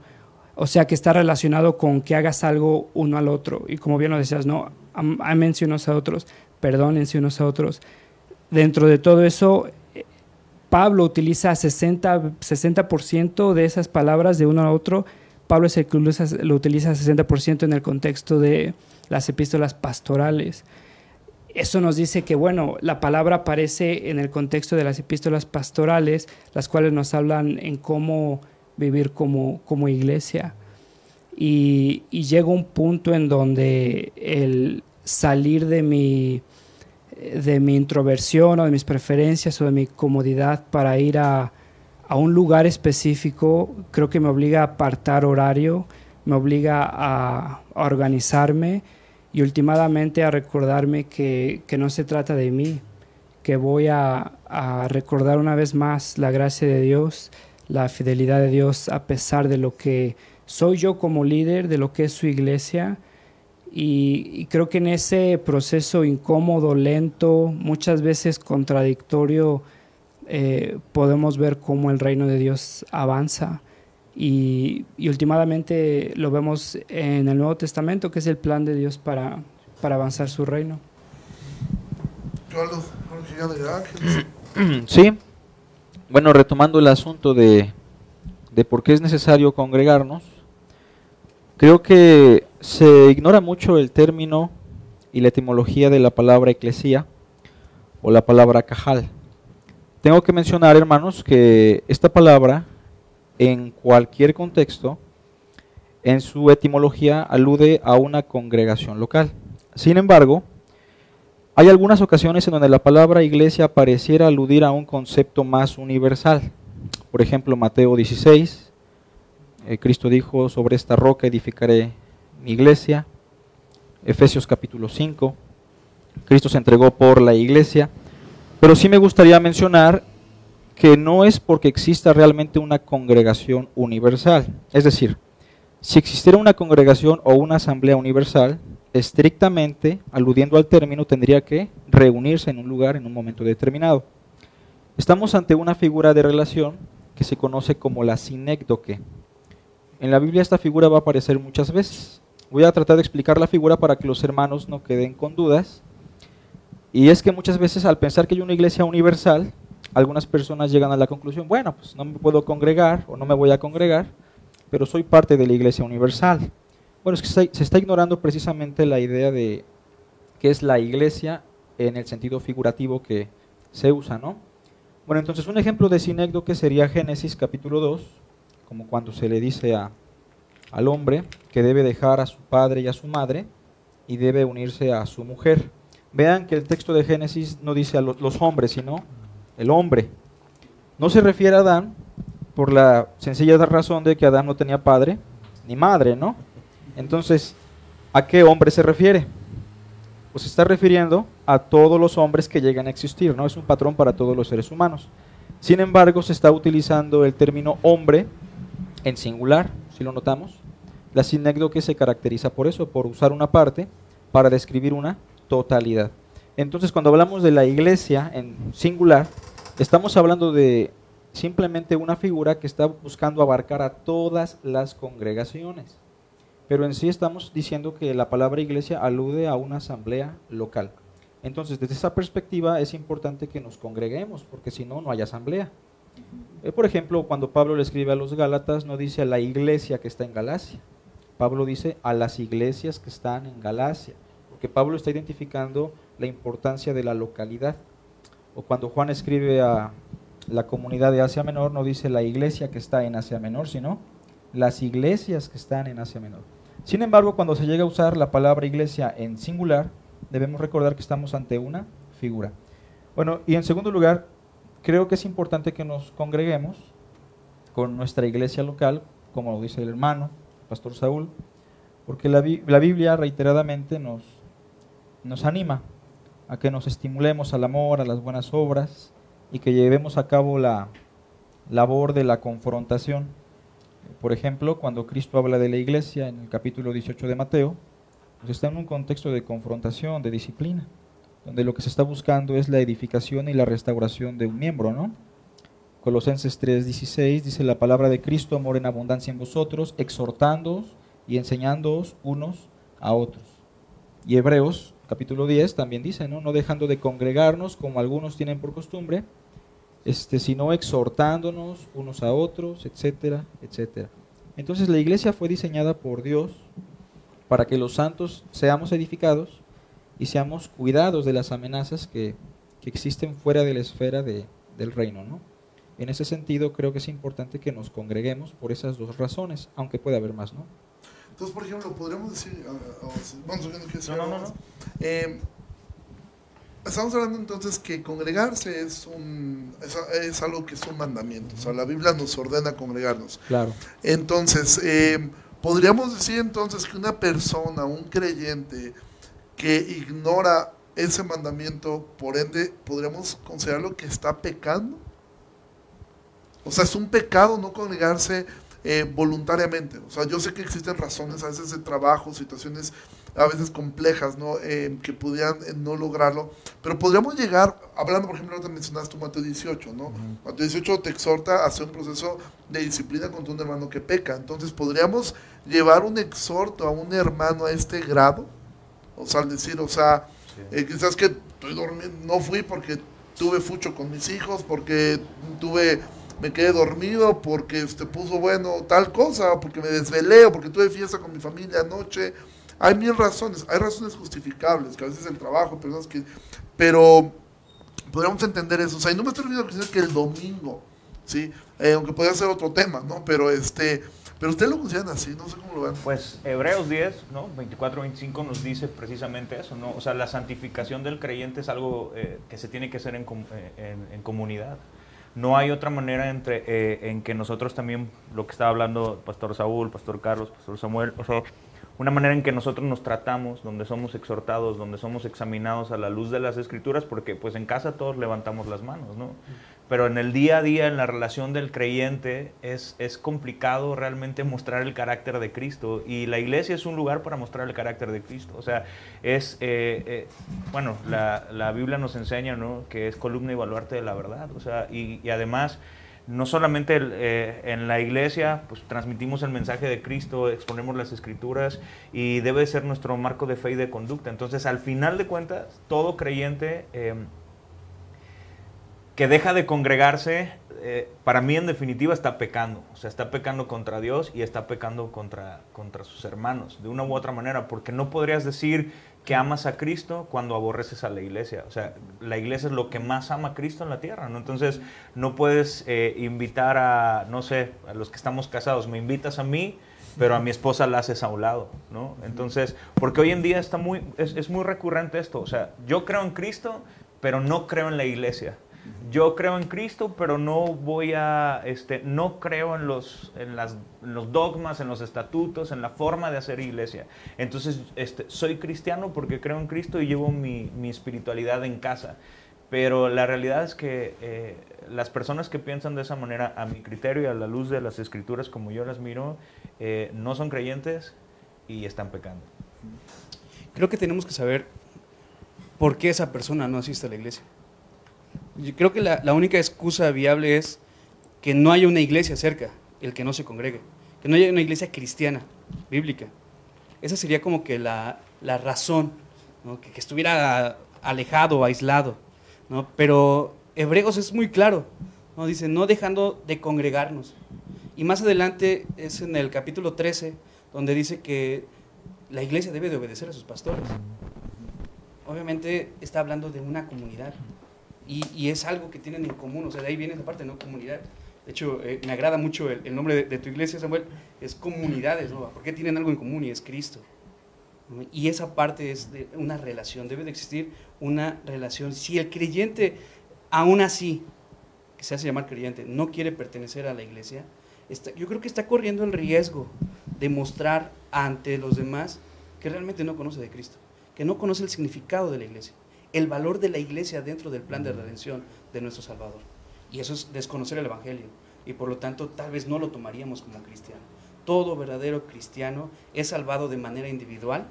o sea que está relacionado con que hagas algo uno al otro. Y como bien lo decías, no, amense unos a otros, perdónense unos a otros. Dentro de todo eso, eh, Pablo utiliza 60%, 60 de esas palabras de uno a otro. Pablo es el que lo utiliza 60% en el contexto de las epístolas pastorales. Eso nos dice que, bueno, la palabra aparece en el contexto de las epístolas pastorales, las cuales nos hablan en cómo vivir como, como iglesia. Y, y llega un punto en donde el salir de mi, de mi introversión o de mis preferencias o de mi comodidad para ir a, a un lugar específico, creo que me obliga a apartar horario, me obliga a, a organizarme y últimamente a recordarme que, que, no se trata de mí, que voy a, a recordar una vez más la gracia de Dios la fidelidad de Dios a pesar de lo que soy yo como líder, de lo que es su iglesia. Y, creo que en ese proceso incómodo, lento, muchas veces contradictorio, eh, podemos ver cómo el reino de Dios avanza. Y, y, últimamente lo vemos en el Nuevo Testamento, que es el plan de Dios para, para avanzar su reino. Sí, bueno, retomando el asunto de, por qué es necesario congregarnos, creo que se ignora mucho el término y la etimología de la palabra eclesía o la palabra cajal. Tengo que mencionar, hermanos, que esta palabra en cualquier contexto, en su etimología alude a una congregación local. Sin embargo, hay algunas ocasiones en donde la palabra iglesia pareciera aludir a un concepto más universal. Por ejemplo, Mateo 16, eh, Cristo dijo, sobre esta roca edificaré mi iglesia. Efesios capítulo 5, Cristo se entregó por la iglesia. Pero sí me gustaría mencionar que no es porque exista realmente una congregación universal. Es decir, si existiera una congregación o una asamblea universal, estrictamente, aludiendo al término, tendría que reunirse en un lugar en un momento determinado. Estamos ante una figura de relación que se conoce como la sinécdoque. En la Biblia esta figura va a aparecer muchas veces. Voy a tratar de explicar la figura para que los hermanos no queden con dudas. Y es que muchas veces al pensar que hay una iglesia universal, algunas personas llegan a la conclusión, bueno, pues no me puedo congregar o no me voy a congregar, pero soy parte de la iglesia universal. Bueno, es que se está ignorando precisamente la idea de qué es la iglesia en el sentido figurativo que se usa, ¿no? Bueno, entonces un ejemplo de sinécdoque sería Génesis capítulo 2, como cuando se le dice a, al hombre que debe dejar a su padre y a su madre y debe unirse a su mujer. Vean que el texto de Génesis no dice a los hombres, sino el hombre. No se refiere a Adán por la sencilla razón de que Adán no tenía padre ni madre, ¿no? Entonces, ¿A qué hombre se refiere? Pues se está refiriendo a todos los hombres que llegan a existir, ¿no? Es un patrón para todos los seres humanos. Sin embargo, se está utilizando el término hombre en singular, si lo notamos. La sinécdoque se caracteriza por eso, por usar una parte para describir una totalidad. Entonces, cuando hablamos de la iglesia en singular, estamos hablando de simplemente una figura que está buscando abarcar a todas las congregaciones. Pero en sí estamos diciendo que la palabra iglesia alude a una asamblea local. Entonces, desde esa perspectiva es importante que nos congreguemos, porque si no, no hay asamblea. Eh, por ejemplo, cuando Pablo le escribe a los Gálatas, no dice a la iglesia que está en Galacia. Pablo dice a las iglesias que están en Galacia, porque Pablo está identificando la importancia de la localidad. O cuando Juan escribe a la comunidad de Asia Menor, no dice la iglesia que está en Asia Menor, sino las iglesias que están en Asia Menor. Sin embargo, cuando se llega a usar la palabra iglesia en singular, debemos recordar que estamos ante una figura. Bueno, y en segundo lugar, creo que es importante que nos congreguemos con nuestra iglesia local, como lo dice el hermano, Pastor Saúl, porque la, Biblia reiteradamente nos, nos anima a que nos estimulemos al amor, a las buenas obras y que llevemos a cabo la labor de la confrontación. Por ejemplo, cuando Cristo habla de la iglesia en el capítulo 18 de Mateo, pues está en un contexto de confrontación, de disciplina, donde lo que se está buscando es la edificación y la restauración de un miembro, ¿no? Colosenses 3:16 dice la palabra de Cristo, amor en abundancia en vosotros, exhortándoos y enseñándoos unos a otros. Y Hebreos capítulo 10 también dice, ¿no? No dejando de congregarnos como algunos tienen por costumbre, este, sino exhortándonos unos a otros, etcétera, etcétera. Entonces la iglesia fue diseñada por Dios para que los santos seamos edificados y seamos cuidados de las amenazas que, existen fuera de la esfera de, del reino. ¿no? En ese sentido, creo que es importante que nos congreguemos por esas dos razones, aunque puede haber más. ¿no? Entonces, por ejemplo, podríamos decir, vamos viendo que no, no, no, eh, estamos hablando entonces que congregarse es, un, es, algo que es un mandamiento. O sea, la Biblia nos ordena congregarnos. Claro. Entonces, eh, Podríamos decir entonces que una persona, un creyente, que ignora ese mandamiento, por ende, podríamos considerarlo que está pecando. O sea, es un pecado no congregarse eh, voluntariamente. O sea, yo sé que existen razones a veces de trabajo, situaciones a veces complejas, ¿no? Eh, que pudieran eh, no lograrlo, pero podríamos llegar, hablando por ejemplo, te mencionaste Mateo 18, ¿no? Mateo 18 te exhorta a hacer un proceso de disciplina contra un hermano que peca, entonces podríamos llevar un exhorto a un hermano a este grado, o sea, al decir, o sea, quizás que estoy dormiendo, no fui porque tuve fucho con mis hijos, porque tuve me quedé dormido porque te puso bueno tal cosa, porque me desvelé, o porque tuve fiesta con mi familia anoche. Hay mil razones, hay razones justificables, que a veces el trabajo, personas que... Pero podríamos entender eso. O sea, y no me estoy olvidando que el domingo, ¿sí? Eh, aunque podría ser otro tema, ¿no? Pero este... Pero ustedes lo consideran así, no sé cómo lo ven. Pues Hebreos 10, ¿no? 24-25 nos dice precisamente eso, ¿no? O sea, la santificación del creyente es algo eh, que se tiene que hacer en, eh, en comunidad no hay otra manera entre, eh, en que nosotros también, lo que estaba hablando Pastor Saúl, Pastor Carlos, Pastor Samuel, o sea, una manera en que nosotros nos tratamos, donde somos exhortados, donde somos examinados a la luz de las escrituras, porque pues en casa todos levantamos las manos, ¿no? pero en el día a día, en la relación del creyente, es, es complicado realmente mostrar el carácter de Cristo. Y la iglesia es un lugar para mostrar el carácter de Cristo. O sea, es, eh, eh, bueno, la, la, Biblia nos enseña ¿no? que es columna y baluarte de la verdad. O sea, y, y además, no solamente eh, en la iglesia, pues transmitimos el mensaje de Cristo, exponemos las escrituras y debe ser nuestro marco de fe y de conducta. Entonces, al final de cuentas, todo creyente que deja de congregarse, eh, para mí en definitiva está pecando. O sea, está pecando contra Dios y está pecando contra, contra sus hermanos, de una u otra manera, porque no podrías decir que amas a Cristo cuando aborreces a la iglesia. O sea, la iglesia es lo que más ama a Cristo en la tierra, ¿no? Entonces, no puedes eh, invitar a, no sé, a los que estamos casados, me invitas a mí, pero a mi esposa la haces a un lado, ¿no? Entonces, porque hoy en día está muy, es, es muy recurrente esto. O sea, yo creo en Cristo, pero no creo en la iglesia. Yo creo en Cristo, pero no voy a, este, no creo en los, en, las, los dogmas, en los estatutos, en la forma de hacer iglesia. Entonces, este, soy cristiano porque creo en Cristo y llevo mi, mi espiritualidad en casa. Pero la realidad es que eh, las personas que piensan de esa manera, a mi criterio y a la luz de las escrituras como yo las miro, eh, no son creyentes y están pecando. Creo que tenemos que saber por qué esa persona no asiste a la iglesia. Yo creo que la, la, única excusa viable es que no haya una iglesia cerca, el que no se congregue, que no haya una iglesia cristiana, bíblica. Esa sería como que la, la razón, ¿no? que, que, estuviera alejado, aislado. ¿no? Pero Hebreos es muy claro, ¿no? dice, no dejando de congregarnos. Y más adelante es en el capítulo 13, donde dice que la iglesia debe de obedecer a sus pastores. Obviamente está hablando de una comunidad. Y, es algo que tienen en común, o sea, de ahí viene esa parte, ¿no? Comunidad. De hecho, eh, me agrada mucho el, nombre de, tu iglesia, Samuel, es comunidades, ¿no? Porque tienen algo en común y es Cristo. Y esa parte es de una relación, debe de existir una relación. Si el creyente, aún así, que se hace llamar creyente, no quiere pertenecer a la iglesia, yo creo que está corriendo el riesgo de mostrar ante los demás que realmente no conoce de Cristo, que no conoce el significado de la iglesia el valor de la iglesia dentro del plan de redención de nuestro Salvador. Y eso es desconocer el Evangelio. Y por lo tanto, tal vez no lo tomaríamos como cristiano. Todo verdadero cristiano es salvado de manera individual,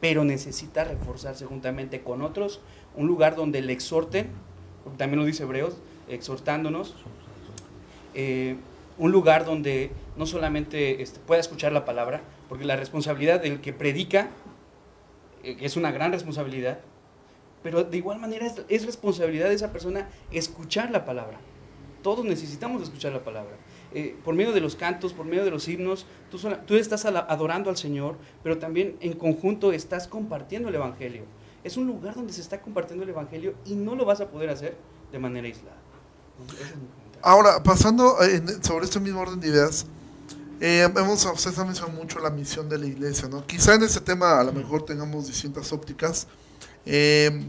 pero necesita reforzarse juntamente con otros, un lugar donde le exhorten, porque también lo dice Hebreos, exhortándonos, eh, un lugar donde no solamente este, pueda escuchar la palabra, porque la responsabilidad del que predica eh, es una gran responsabilidad, pero de igual manera es, es, responsabilidad de esa persona escuchar la palabra. Todos necesitamos escuchar la palabra. Eh, por medio de los cantos, por medio de los himnos, tú, tú estás adorando al Señor, pero también en conjunto estás compartiendo el Evangelio. Es un lugar donde se está compartiendo el Evangelio y no lo vas a poder hacer de manera aislada. Ahora, pasando en, sobre este mismo orden de ideas, eh, hemos, ustedes han mencionado mucho la misión de la iglesia, ¿no? Quizá en este tema a lo mejor tengamos distintas ópticas, eh,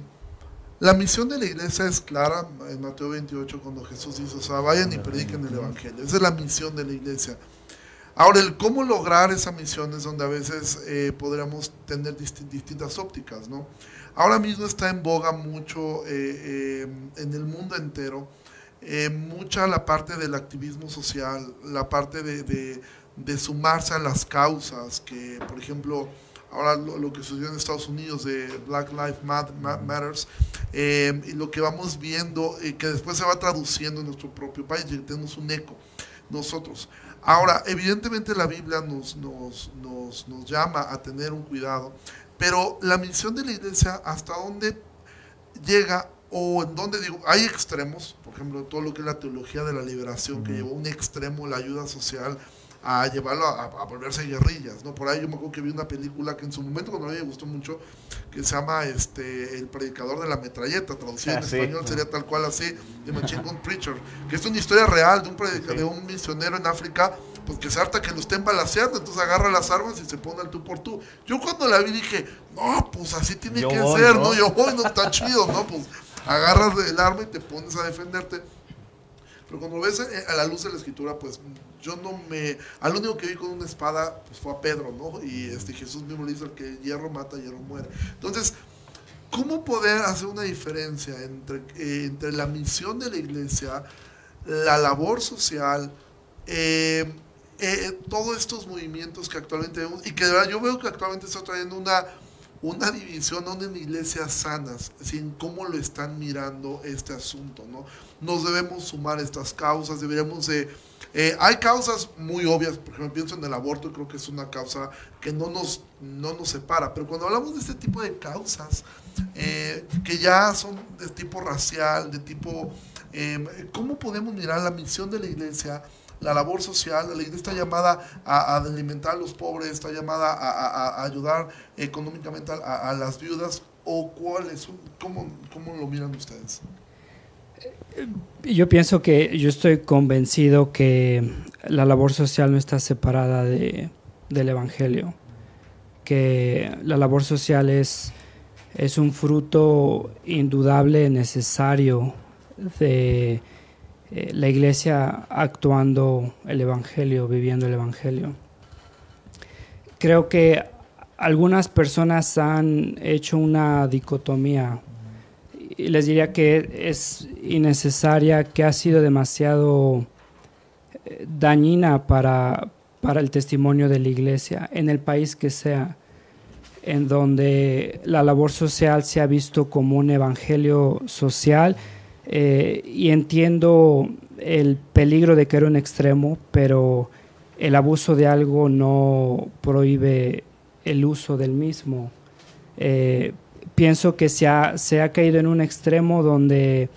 la misión de la iglesia es clara en Mateo 28 cuando Jesús dice, o sea, vayan y prediquen el Evangelio. Esa es la misión de la iglesia. Ahora, el cómo lograr esa misión es donde a veces eh, podríamos tener dist distintas ópticas, ¿no? Ahora mismo está en boga mucho eh, en el mundo entero, mucha la parte del activismo social, la parte de sumarse a las causas, que por ejemplo ahora lo, lo, que sucedió en Estados Unidos de Black Lives Matters, eh, y lo que vamos viendo, eh, que después se va traduciendo en nuestro propio país, y tenemos un eco nosotros. Ahora, evidentemente la Biblia nos, nos, nos, nos llama a tener un cuidado, pero la misión de la iglesia, ¿hasta dónde llega o en donde digo, hay extremos, por ejemplo, todo lo que es la teología de la liberación, que llevó a un extremo la ayuda social, a llevarlo a, a, volverse guerrillas, ¿no? Por ahí yo me acuerdo que vi una película que en su momento cuando a mí me gustó mucho, que se llama este El predicador de la metralleta, traducido ah, en sí, español sería tal cual así, de Machine Gun Preacher, que es una historia real de un, sí. de un misionero en África, pues que se harta que lo estén balaseando, entonces agarra las armas y se pone al tú por tú. Yo cuando la vi dije, no, pues así tiene yo que voy, ser, ¿no? ¿no? Yo voy, no está chido, ¿no? Pues agarras el arma y te pones a defenderte. Pero cuando ves eh, a la luz de la escritura, pues yo no me. Al único que vi con una espada pues fue a Pedro, ¿no? Y este Jesús mismo le dice: que hierro mata, hierro muere. Entonces, ¿cómo poder hacer una diferencia entre, eh, entre la misión de la iglesia, la labor social, eh, eh, todos estos movimientos que actualmente vemos y que yo veo que actualmente está trayendo una una división aún en iglesias sanas, en cómo lo están mirando este asunto, ¿no? Nos debemos sumar estas causas, deberíamos de... Eh, hay causas muy obvias, por ejemplo, pienso en el aborto, creo que es una causa que no nos, no nos separa, pero cuando hablamos de este tipo de causas, eh, que ya son de tipo racial, de tipo... Eh, ¿Cómo podemos mirar la misión de la iglesia? la labor social, la iglesia está llamada a, alimentar a los pobres, está llamada a, ayudar económicamente a, las viudas, o cuál es, cómo, cómo lo miran ustedes? Yo pienso que yo estoy convencido que la labor social no está separada de, del Evangelio, que la labor social es, es un fruto indudable, necesario de eh, la iglesia actuando el Evangelio, viviendo el Evangelio. Creo que algunas personas han hecho una dicotomía les diría que es innecesaria, que ha sido demasiado eh, dañina para, para el testimonio de la iglesia en el país que sea, en donde la labor social se ha visto como un evangelio social eh, y entiendo el peligro de que era un extremo, pero el abuso de algo no prohíbe el uso del mismo. Eh, pienso que se ha, se ha caído en un extremo donde,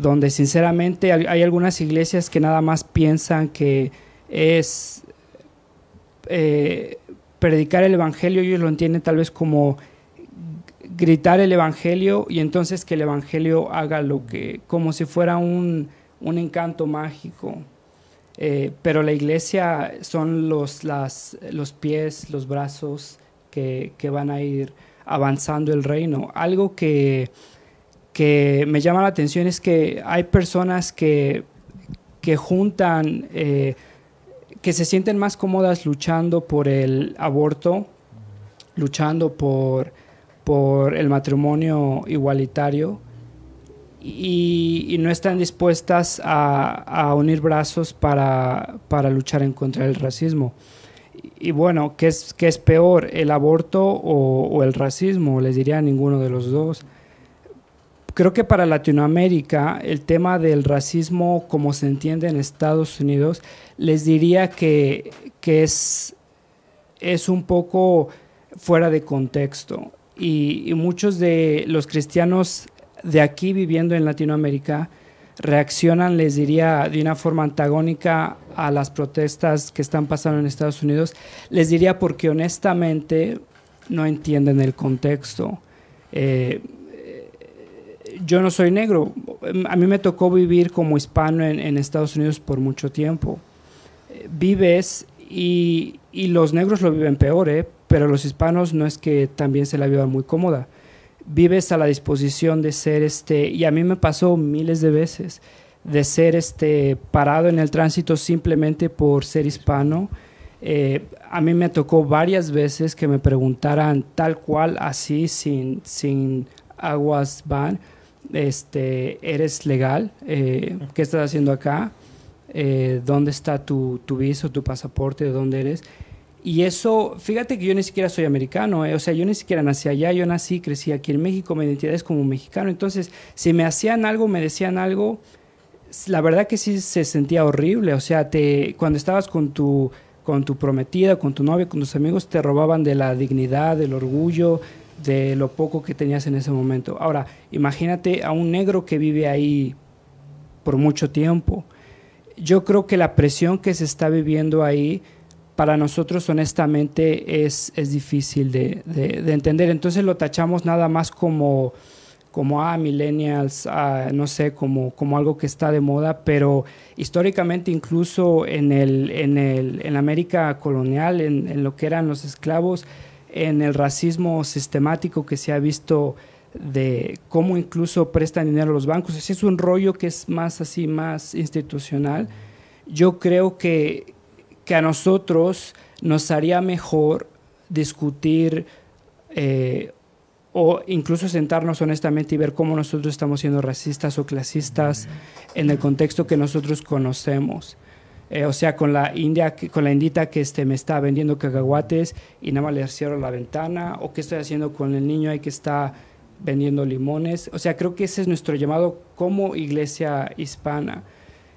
donde sinceramente hay, algunas iglesias que nada más piensan que es eh, predicar el Evangelio, ellos lo entienden tal vez como gritar el Evangelio y entonces que el Evangelio haga lo que, como si fuera un, un encanto mágico. Eh, pero la iglesia son los, las, los pies, los brazos que, que van a ir avanzando el reino. Algo que, que me llama la atención es que hay personas que, que juntan, eh, que se sienten más cómodas luchando por el aborto, luchando por, por el matrimonio igualitario y, no están dispuestas a, unir brazos para, para luchar en contra del racismo y bueno, ¿qué es, qué es peor, el aborto o, el racismo? Les diría ninguno de los dos. Creo que para Latinoamérica el tema del racismo, como se entiende en Estados Unidos, les diría que, que es, es un poco fuera de contexto. y muchos de los cristianos de aquí viviendo en Latinoamérica, reaccionan, les diría, de una forma antagónica a las protestas que están pasando en Estados Unidos, les diría porque honestamente no entienden el contexto. Eh, yo no soy negro, a mí me tocó vivir como hispano en, Estados Unidos por mucho tiempo. vives y, los negros lo viven peor, ¿eh? pero los hispanos no es que también se la vivan muy cómoda vives a la disposición de ser este, y a mí me pasó miles de veces, de ser este parado en el tránsito simplemente por ser hispano. Eh, a mí me tocó varias veces que me preguntaran tal cual, así, sin, sin aguas van, este, ¿eres legal? Eh, ¿Qué estás haciendo acá? Eh, ¿Dónde está tu, tu viso, tu pasaporte? ¿De dónde eres? Y eso, fíjate que yo ni siquiera soy americano, eh, o sea, yo ni siquiera nací allá, yo nací, crecí aquí en México, mi identidad es como mexicano. Entonces, si me hacían algo, me decían algo, la verdad que sí se sentía horrible. O sea, te, cuando estabas con tu, con tu prometida, con tu novia, con tus amigos, te robaban de la dignidad, del orgullo, de lo poco que tenías en ese momento. Ahora, imagínate a un negro que vive ahí por mucho tiempo. Yo creo que la presión que se está viviendo ahí para nosotros honestamente es, es difícil de, de, entender. Entonces lo tachamos nada más como, como ah, millennials, ah, no sé, como, como algo que está de moda, pero históricamente incluso en, el, en, el, en América colonial, en, en, lo que eran los esclavos, en el racismo sistemático que se ha visto de cómo incluso prestan dinero a los bancos, así es un rollo que es más así, más institucional. Yo creo que que a nosotros nos haría mejor discutir eh, o incluso sentarnos honestamente y ver cómo nosotros estamos siendo racistas o clasistas en el contexto que nosotros conocemos. Eh, o sea, con la india, con la indita que este, me está vendiendo cacahuates y nada más le cierro la ventana, o qué estoy haciendo con el niño ahí que está vendiendo limones. O sea, creo que ese es nuestro llamado como iglesia hispana.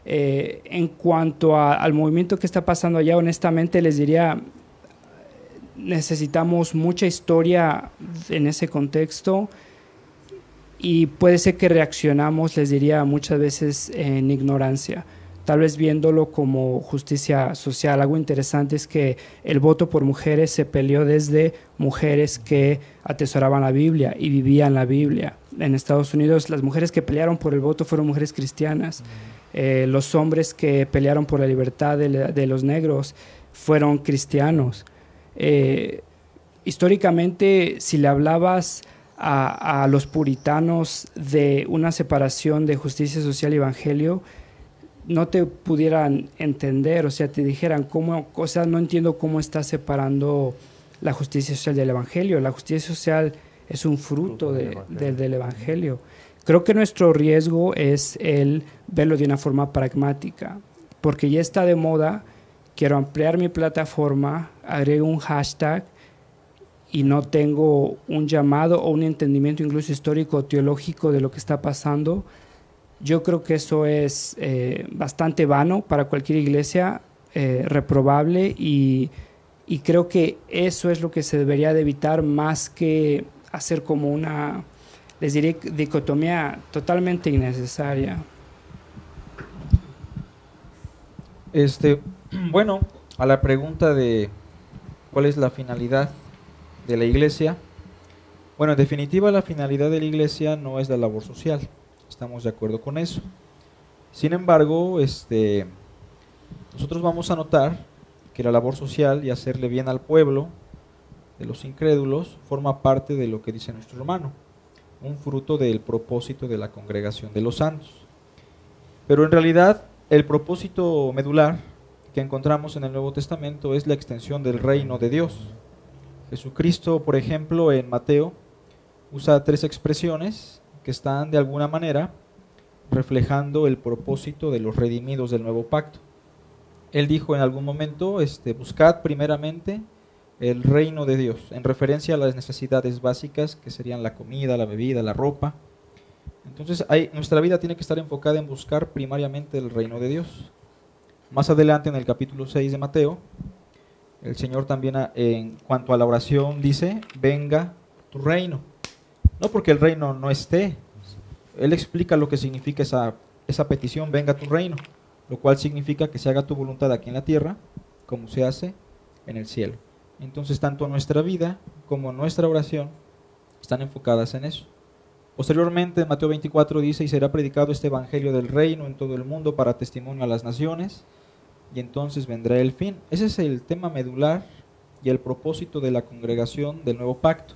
Eh, en cuanto al movimiento que está pasando allá, honestamente les diría, necesitamos mucha historia en ese contexto y puede ser que reaccionamos, les diría, muchas veces en ignorancia tal vez viéndolo como justicia social. Algo interesante es que el voto por mujeres se peleó desde mujeres que atesoraban la Biblia y vivían la Biblia. En Estados Unidos las mujeres que pelearon por el voto fueron mujeres cristianas. Eh, los hombres que pelearon por la libertad de, los negros fueron cristianos. Eh, históricamente, si le hablabas a, los puritanos de una separación de justicia social y evangelio, no te pudieran entender, o sea, te dijeran cómo, o sea, no entiendo cómo estás separando la justicia social del evangelio. La justicia social es un fruto, del evangelio. Creo que nuestro riesgo es el verlo de una forma pragmática, porque ya está de moda, quiero ampliar mi plataforma, agrego un hashtag y no tengo un llamado o un entendimiento incluso histórico o teológico de lo que está pasando, yo creo que eso es eh, bastante vano para cualquier iglesia, eh, reprobable y, y, creo que eso es lo que se debería de evitar más que hacer como una, les diré, dicotomía totalmente innecesaria. Este, bueno, a la pregunta de cuál es la finalidad de la iglesia, bueno, en definitiva la finalidad de la iglesia no es la labor social, estamos de acuerdo con eso. Sin embargo, este, nosotros vamos a notar que la labor social y hacerle bien al pueblo de los incrédulos forma parte de lo que dice nuestro hermano, un fruto del propósito de la congregación de los santos. Pero en realidad el propósito medular que encontramos en el Nuevo Testamento es la extensión del reino de Dios. Jesucristo, por ejemplo, en Mateo, usa tres expresiones que están de alguna manera reflejando el propósito de los redimidos del nuevo pacto. Él dijo en algún momento, este, buscad primeramente el reino de Dios, en referencia a las necesidades básicas que serían la comida, la bebida, la ropa, entonces nuestra vida tiene que estar enfocada en buscar primariamente el reino de Dios. Más adelante en el capítulo 6 de Mateo, el Señor también en cuanto a la oración dice, venga tu reino. No porque el reino no esté. Él explica lo que significa esa, esa petición, venga tu reino, lo cual significa que se haga tu voluntad aquí en la tierra como se hace en el cielo. Entonces tanto nuestra vida como nuestra oración están enfocadas en eso. Posteriormente, Mateo 24 dice, y será predicado este Evangelio del reino en todo el mundo para testimonio a las naciones, y entonces vendrá el fin. Ese es el tema medular y el propósito de la congregación del nuevo pacto.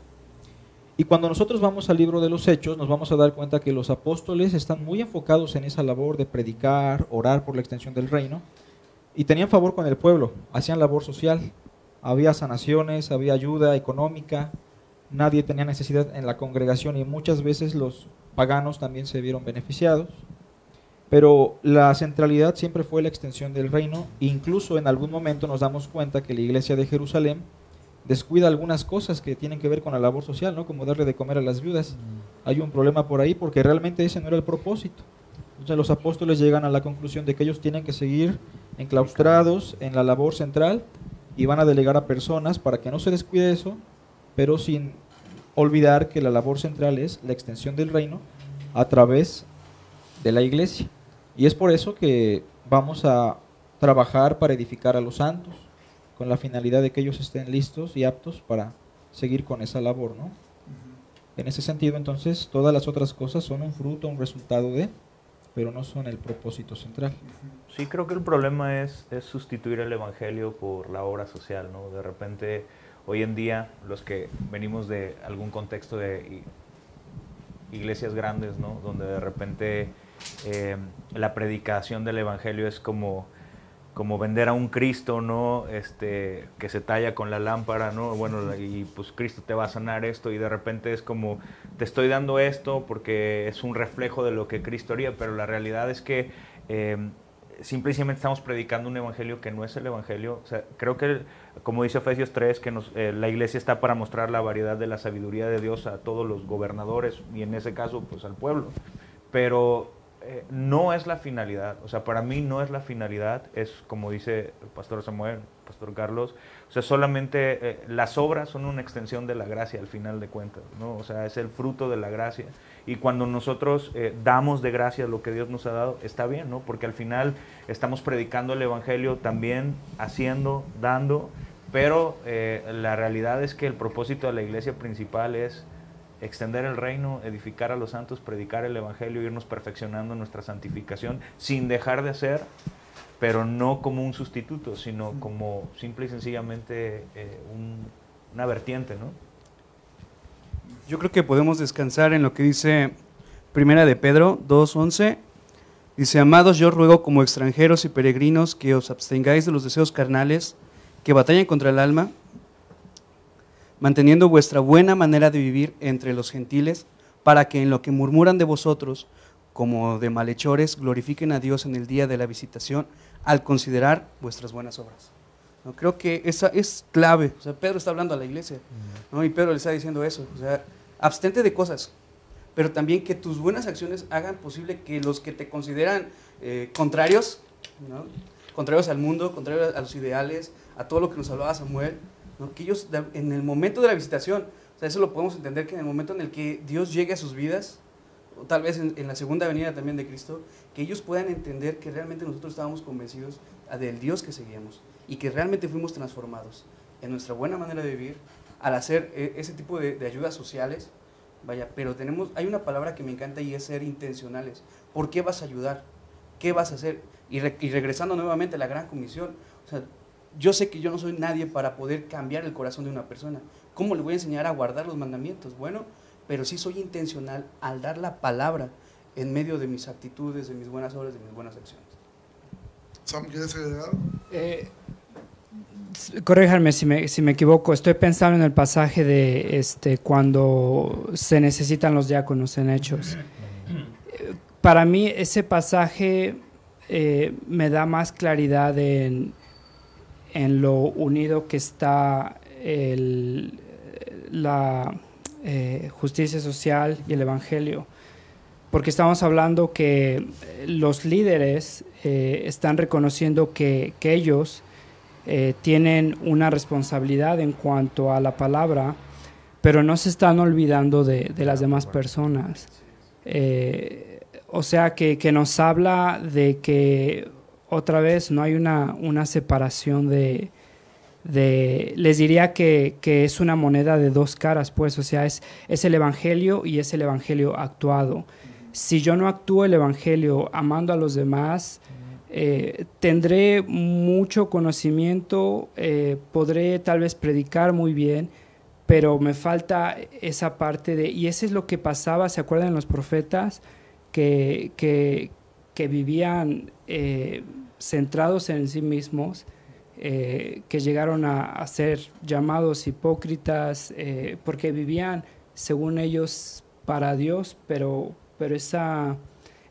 Y cuando nosotros vamos al libro de los Hechos, nos vamos a dar cuenta que los apóstoles están muy enfocados en esa labor de predicar, orar por la extensión del reino, y tenían favor con el pueblo, hacían labor social, había sanaciones, había ayuda económica, nadie tenía necesidad en la congregación y muchas veces los paganos también se vieron beneficiados. Pero la centralidad siempre fue la extensión del reino. Incluso en algún momento nos damos cuenta que la iglesia de Jerusalén descuida algunas cosas que tienen que ver con la labor social, ¿no? como darle de comer a las viudas. Mm. Hay un problema por ahí porque realmente ese no era el propósito. Entonces los apóstoles llegan a la conclusión de que ellos tienen que seguir enclaustrados en la labor central y van a delegar a personas para que no se descuide eso, pero sin olvidar que la labor central es la extensión del reino a través de la iglesia. Y es por eso que vamos a trabajar para edificar a los santos, con la finalidad de que ellos estén listos y aptos para seguir con esa labor, ¿no? En ese sentido, entonces, todas las otras cosas son un fruto, un resultado de, pero no son el propósito central. Sí, creo que el problema es, es sustituir el Evangelio por la obra social, ¿no? De repente hoy en día los que venimos de algún contexto de iglesias grandes, ¿no? Donde de repente eh, la predicación del evangelio es como como vender a un Cristo, ¿no? Este, que se talla con la lámpara, ¿no? Bueno, y pues Cristo te va a sanar esto y de repente es como, te estoy dando esto porque es un reflejo de lo que Cristo haría, pero la realidad es que eh, simplemente estamos predicando un evangelio que no es el evangelio. Creo que, como dice Efesios 3, que eh, la iglesia está para mostrar la variedad de la sabiduría de Dios a todos los gobernadores y en ese caso, pues al pueblo. Pero eh, no es la finalidad. O sea, para mí no es la finalidad. Es como dice el pastor Samuel, el pastor Carlos. O sea, solamente eh, las obras son una extensión de la gracia al final de cuentas. ¿no? O sea, es el fruto de la gracia. Y cuando nosotros eh, damos de gracia lo que Dios nos ha dado, está bien, ¿no? Porque al final estamos predicando el Evangelio también, haciendo, dando, pero la realidad es que el propósito de la iglesia principal es extender el reino, edificar a los santos, predicar el Evangelio, irnos perfeccionando nuestra santificación, sin dejar de hacer, pero no como un sustituto, sino como simple y sencillamente eh, una vertiente, ¿no? Yo creo que podemos descansar en lo que dice Primera de Pedro 2.11. Dice, amados, yo ruego como extranjeros y peregrinos que os abstengáis de los deseos carnales que batallan contra el alma, manteniendo vuestra buena manera de vivir entre los gentiles, para que en lo que murmuran de vosotros, como de malhechores, glorifiquen a Dios en el día de la visitación, al considerar vuestras buenas obras. ¿No? Creo que esa es clave. O Pedro está hablando a la iglesia, ¿no? y Pedro le está diciendo eso. O sea, abstente de cosas, pero también que tus buenas acciones hagan posible que los que te consideran eh, contrarios, contrarios al mundo, contrarios a los ideales, a todo lo que nos hablaba Samuel, ¿no? que ellos en el momento de la visitación, o sea, eso lo podemos entender que en el momento en el que Dios llegue a sus vidas, o tal vez en, en la segunda venida también de Cristo, que ellos puedan entender que realmente nosotros estábamos convencidos del Dios que seguíamos y que realmente fuimos transformados en nuestra buena manera de vivir al hacer eh, ese tipo de, de ayudas sociales, vaya, pero tenemos, hay una palabra que me encanta y es ser intencionales. ¿Por qué vas a ayudar? ¿Qué vas a hacer? Y, re- y regresando nuevamente a la gran comisión, o sea, yo sé que yo no soy nadie para poder cambiar el corazón de una persona. ¿Cómo le voy a enseñar a guardar los mandamientos? Bueno, pero sí soy intencional al dar la palabra en medio de mis actitudes, de mis buenas obras, de mis buenas acciones. Sam, ¿quieres agregar? Eh, si me, si me equivoco. Estoy pensando en el pasaje de este cuando se necesitan los diáconos en Hechos. Eh, Para mí ese pasaje eh, me da más claridad en, en lo unido que está el- la eh, justicia social y el evangelio. Porque estamos hablando que los líderes eh, están reconociendo que, que ellos eh, tienen una responsabilidad en cuanto a la palabra, pero no se están olvidando de, de las demás personas. O sea, que, que nos habla de que otra vez no hay una, una separación de, de... Les diría que, que es una moneda de dos caras, pues, o sea, es, es el Evangelio y es el Evangelio actuado. Si yo no actúo el Evangelio amando a los demás, eh, tendré mucho conocimiento, eh, podré tal vez predicar muy bien, pero me falta esa parte de, y eso es lo que pasaba, ¿se acuerdan los profetas? Que, que, que vivían eh, centrados en sí mismos, eh, que llegaron a, ser llamados hipócritas, eh, porque vivían, según ellos, para Dios, pero, pero esa,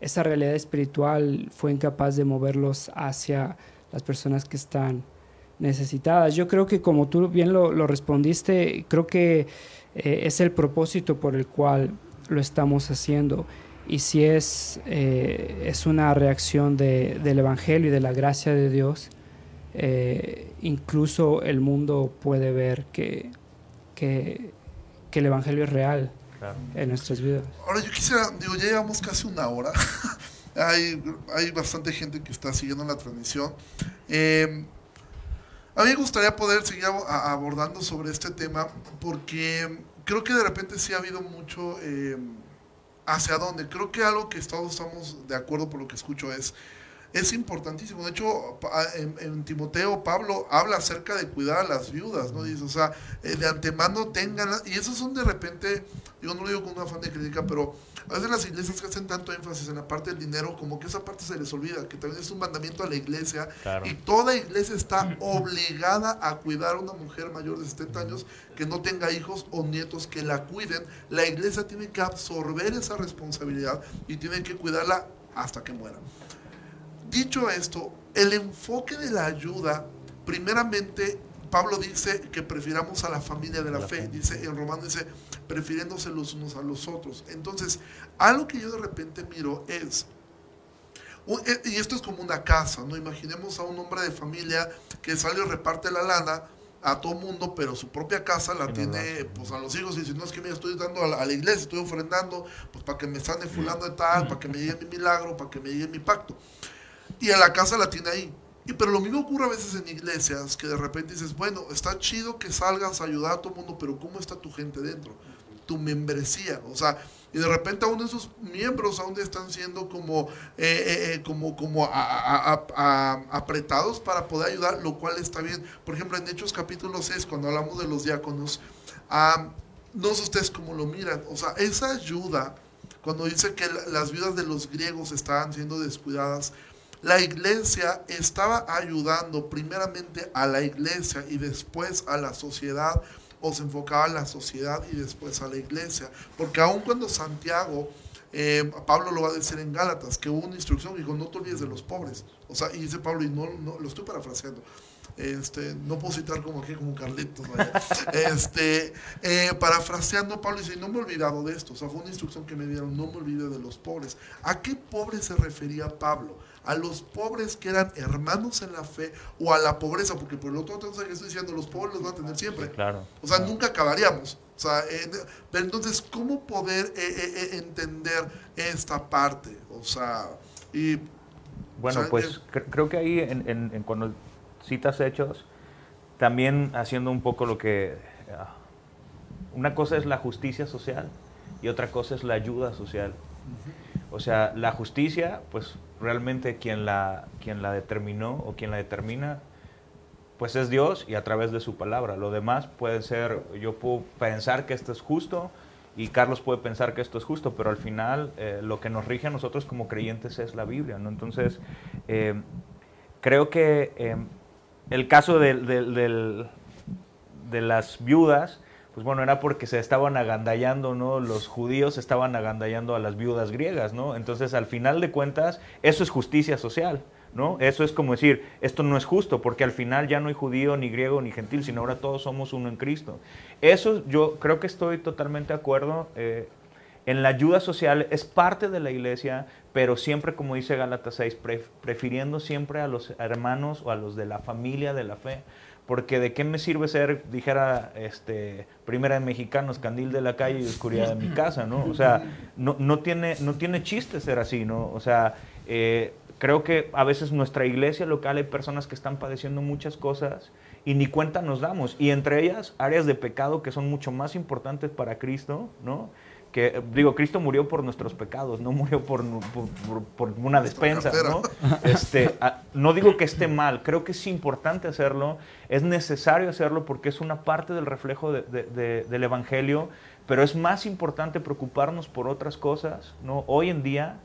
esa realidad espiritual fue incapaz de moverlos hacia las personas que están necesitadas. Yo creo que como tú bien lo, lo respondiste, creo que eh, es el propósito por el cual lo estamos haciendo. Y si es, eh, es una reacción de, del Evangelio y de la gracia de Dios, eh, incluso el mundo puede ver que, que, que el Evangelio es real Claro. en nuestras vidas. Ahora yo quisiera, digo, ya llevamos casi una hora. hay, hay bastante gente que está siguiendo la transmisión. Eh, a mí me gustaría poder seguir abordando sobre este tema porque creo que de repente sí ha habido mucho eh, hacia dónde. Creo que algo que todos estamos de acuerdo por lo que escucho es es importantísimo. De hecho, pa- en, en Timoteo, Pablo habla acerca de cuidar a las viudas, ¿no? Dice, o sea, eh, de antemano tengan, y esos son de repente, yo no lo digo con un afán de crítica, pero a veces las iglesias que hacen tanto énfasis en la parte del dinero, como que esa parte se les olvida, que también es un mandamiento a la iglesia, Claro. y toda iglesia está obligada a cuidar a una mujer mayor de 70 años que no tenga hijos o nietos que la cuiden. La iglesia tiene que absorber esa responsabilidad y tiene que cuidarla hasta que muera. Dicho esto, el enfoque de la ayuda, primeramente, Pablo dice que prefiramos a la familia de la, La fe. fe. Dice en Romanos dice, prefiriéndose los unos a los otros. Entonces, algo que yo de repente miro es un- eh, y esto es como una casa, ¿no? Imaginemos a un hombre de familia que sale y reparte la lana a todo mundo, pero su propia casa la tiene pues a los hijos y dice, no es que mira, estoy dando a la, a la iglesia, estoy ofrendando, pues para que me sane fulano de tal, para que me llegue mi milagro, para que me llegue mi pacto. Y a la casa la tiene ahí. Y pero lo mismo ocurre a veces en iglesias, que de repente dices, bueno, está chido que salgas a ayudar a todo mundo, pero ¿cómo está tu gente dentro? Tu membresía, o sea, y de repente aún esos miembros aún están siendo como, eh, eh, eh, como, como apretados para poder ayudar, lo cual está bien. Por ejemplo, en Hechos capítulo 6, cuando hablamos de los diáconos, no sé ustedes cómo lo miran, o sea, esa ayuda, cuando dice que la- las viudas de los griegos estaban siendo descuidadas, la iglesia estaba ayudando primeramente a la iglesia y después a la sociedad, o se enfocaba en la sociedad y después a la iglesia. Porque aun cuando Santiago, eh, Pablo lo va a decir en Gálatas, que hubo una instrucción, dijo, no te olvides de los pobres. O sea, y dice Pablo, y no, no lo estoy parafraseando, este, no puedo citar como aquí, como Carlitos, vaya. este, eh, parafraseando, Pablo dice, no me he olvidado de esto, o sea, fue una instrucción que me dieron, no me olvide de los pobres. ¿A qué pobres se refería Pablo? ¿A los pobres que eran hermanos en la fe o a la pobreza? Porque por el otro lado, que estoy diciendo, los pobres los van a tener siempre. Claro. O sea, nunca acabaríamos. O sea, eh, pero entonces, ¿cómo poder eh, eh, eh, entender esta parte? O sea, y Bueno, O sea, pues cre- creo que ahí en, en- en cuando citas hechos, también haciendo un poco lo que... ah, una cosa es la justicia social y otra cosa es la ayuda social. O sea, la justicia, pues realmente quien la, quien la determinó o quien la determina, pues es Dios y a través de su palabra. Lo demás puede ser, yo puedo pensar que esto es justo y Carlos puede pensar que esto es justo, pero al final eh, lo que nos rige a nosotros como creyentes es la Biblia, ¿no? Entonces, eh, creo que eh, el caso del- de las viudas, pues bueno, era porque se estaban agandallando, ¿no? Los judíos estaban agandallando a las viudas griegas, ¿no? Entonces, al final de cuentas, eso es justicia social, ¿no? Eso es como decir, esto no es justo, porque al final ya no hay judío, ni griego, ni gentil, sino ahora todos somos uno en Cristo. Eso yo creo que estoy totalmente de acuerdo. eh, en la ayuda social es parte de la iglesia, pero siempre, como dice Gálatas 6, pref- prefiriendo siempre a los hermanos o a los de la familia de la fe. Porque de qué me sirve ser, dijera, este, primera de mexicanos, candil de la calle y oscuridad de mi casa, ¿no? O sea, no, no, tiene, no tiene chiste ser así, ¿no? O sea, eh, creo que a veces nuestra iglesia local hay personas que están padeciendo muchas cosas y ni cuenta nos damos. Y entre ellas, áreas de pecado que son mucho más importantes para Cristo, ¿no? Que, digo, Cristo murió por nuestros pecados, no murió por, por, por- por una despensa, ¿no? Este, ah, no digo que esté mal, creo que es importante hacerlo, es necesario hacerlo porque es una parte del reflejo de- de- de- del Evangelio, pero es más importante preocuparnos por otras cosas, ¿no? Hoy en día,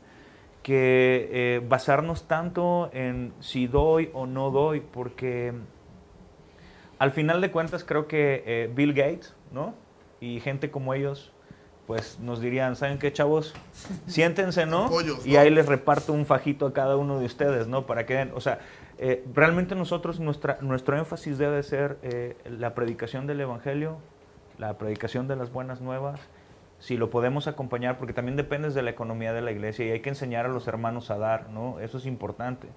que eh, basarnos tanto en si doy o no doy, porque al final de cuentas creo que eh, Bill Gates, ¿no? Y gente como ellos, pues nos dirían, ¿saben qué, chavos? Siéntense, ¿no? Pollos, y ahí les reparto un fajito a cada uno de ustedes, ¿no? Para que, den- o sea, eh, realmente nosotros, nuestra, nuestro énfasis debe ser eh, la predicación del Evangelio, la predicación de las buenas nuevas, si lo podemos acompañar, porque también depende de la economía de la iglesia y hay que enseñar a los hermanos a dar, ¿no? Eso es importante.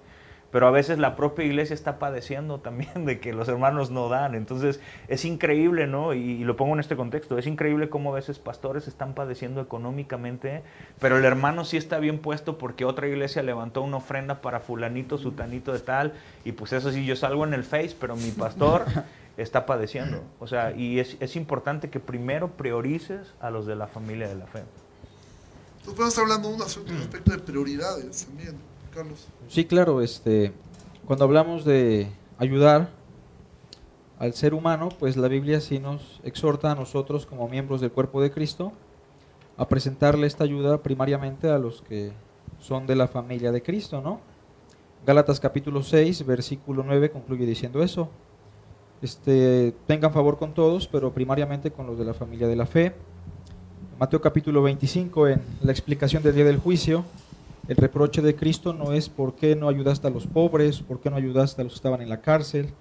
Pero a veces la propia iglesia está padeciendo también de que los hermanos no dan. Entonces es increíble, ¿no? Y, y lo pongo en este contexto, es increíble cómo a veces pastores están padeciendo económicamente, pero el hermano sí está bien puesto porque otra iglesia levantó una ofrenda para fulanito, sutanito de tal, y pues eso sí, yo salgo en el Face, pero mi pastor está padeciendo. O sea, y es, es importante que primero priorices a los de la familia de la fe. Entonces podemos estar hablando de un asunto respecto de prioridades también, Sí, claro, este, cuando hablamos de ayudar al ser humano, pues la Biblia sí nos exhorta a nosotros como miembros del cuerpo de Cristo a presentarle esta ayuda primariamente a los que son de la familia de Cristo, ¿no? Gálatas capítulo 6, versículo 9 concluye diciendo eso. Este, tengan favor con todos, pero primariamente con los de la familia de la fe. Mateo capítulo 25, en la explicación del día del juicio, el reproche de Cristo no es por qué no ayudaste a los pobres, por qué no ayudaste a los que estaban en la cárcel.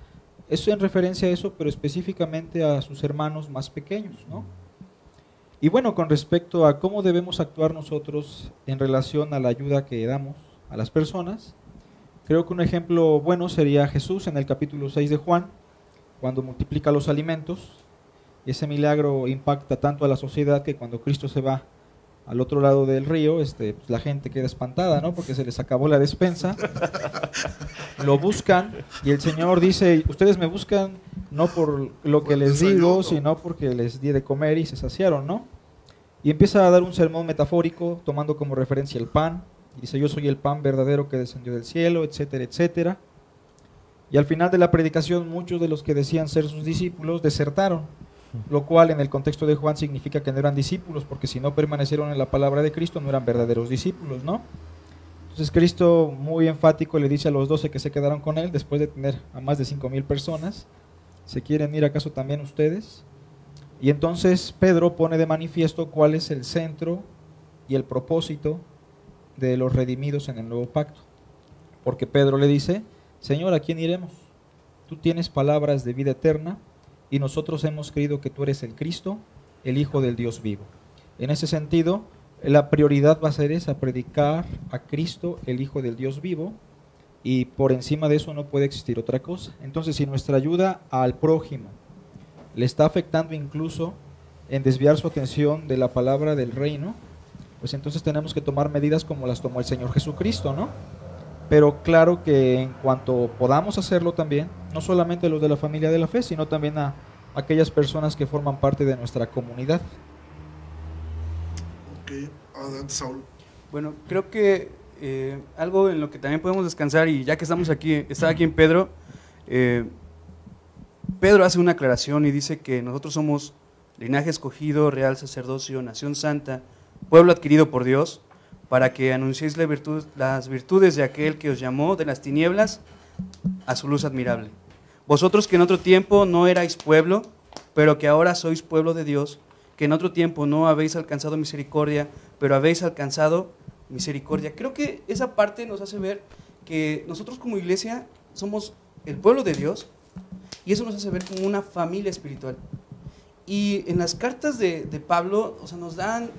Eso en referencia a eso, pero específicamente a sus hermanos más pequeños, ¿no? Y bueno, con respecto a cómo debemos actuar nosotros en relación a la ayuda que damos a las personas, creo que un ejemplo bueno sería Jesús en el capítulo 6 de Juan, cuando multiplica los alimentos. Ese milagro impacta tanto a la sociedad que cuando Cristo se va al otro lado del río, este, pues, la gente queda espantada, ¿no? Porque se les acabó la despensa. Lo buscan y el Señor dice, ustedes me buscan no por lo que les digo, sino porque les di de comer y se saciaron, ¿no? Y empieza a dar un sermón metafórico, tomando como referencia el pan. Y dice, yo soy el pan verdadero que descendió del cielo, etcétera, etcétera. Y al final de la predicación, muchos de los que decían ser sus discípulos desertaron lo cual en el contexto de Juan significa que no eran discípulos, porque si no permanecieron en la palabra de Cristo no eran verdaderos discípulos, ¿no? Entonces Cristo muy enfático le dice a los doce que se quedaron con él después de tener a más de cinco mil personas, ¿se quieren ir acaso también ustedes? Y entonces Pedro pone de manifiesto cuál es el centro y el propósito de los redimidos en el nuevo pacto. Porque Pedro le dice, Señor, ¿a quién iremos? Tú tienes palabras de vida eterna y nosotros hemos creído que tú eres el Cristo, el Hijo del Dios vivo. En ese sentido, la prioridad va a ser esa, predicar a Cristo, el Hijo del Dios vivo, y por encima de eso no puede existir otra cosa. Entonces, si nuestra ayuda al prójimo le está afectando incluso en desviar su atención de la palabra del reino, pues entonces tenemos que tomar medidas como las tomó el Señor Jesucristo, ¿no? Pero claro que en cuanto podamos hacerlo también, no solamente los de la familia de la fe, sino también a aquellas personas que forman parte de nuestra comunidad. Ok, adelante Saúl. Bueno, creo que eh, algo en lo que también podemos descansar, y ya que estamos aquí, está aquí en Pedro, eh, Pedro hace una aclaración y dice que nosotros somos linaje escogido, real sacerdocio, nación santa, pueblo adquirido por Dios, para que anunciéis las virtudes de aquel que os llamó de las tinieblas a su luz admirable. Vosotros que en otro tiempo no erais pueblo, pero que ahora sois pueblo de Dios, que en otro tiempo no habéis alcanzado misericordia, pero habéis alcanzado misericordia. Creo que esa parte nos hace ver que nosotros como iglesia somos el pueblo de Dios y eso nos hace ver como una familia espiritual. Y en las cartas de, Pablo, o sea, nos dan,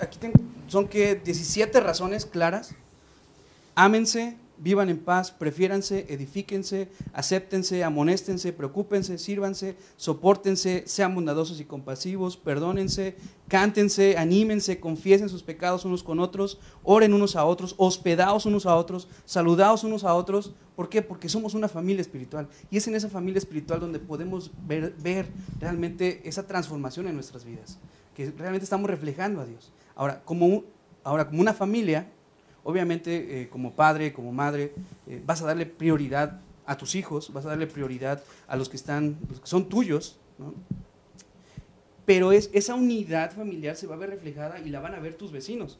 aquí tengo, son que 17 razones claras. Ámense, vivan en paz, prefiéranse, edifíquense, acéptense, amonéstense, preocúpense, sírvanse, soportense, sean bondadosos y compasivos, perdónense, cántense, anímense, confiesen sus pecados unos con otros, oren unos a otros, hospedaos unos a otros, saludaos unos a otros. ¿Por qué? Porque somos una familia espiritual. Y es en esa familia espiritual donde podemos ver, ver realmente esa transformación en nuestras vidas, que realmente estamos reflejando a Dios. Ahora, como, ahora, como una familia, obviamente eh, como padre, como madre, eh, vas a darle prioridad a tus hijos, vas a darle prioridad a los que están, son tuyos. Pero es, esa unidad familiar se va a ver reflejada y la van a ver tus vecinos,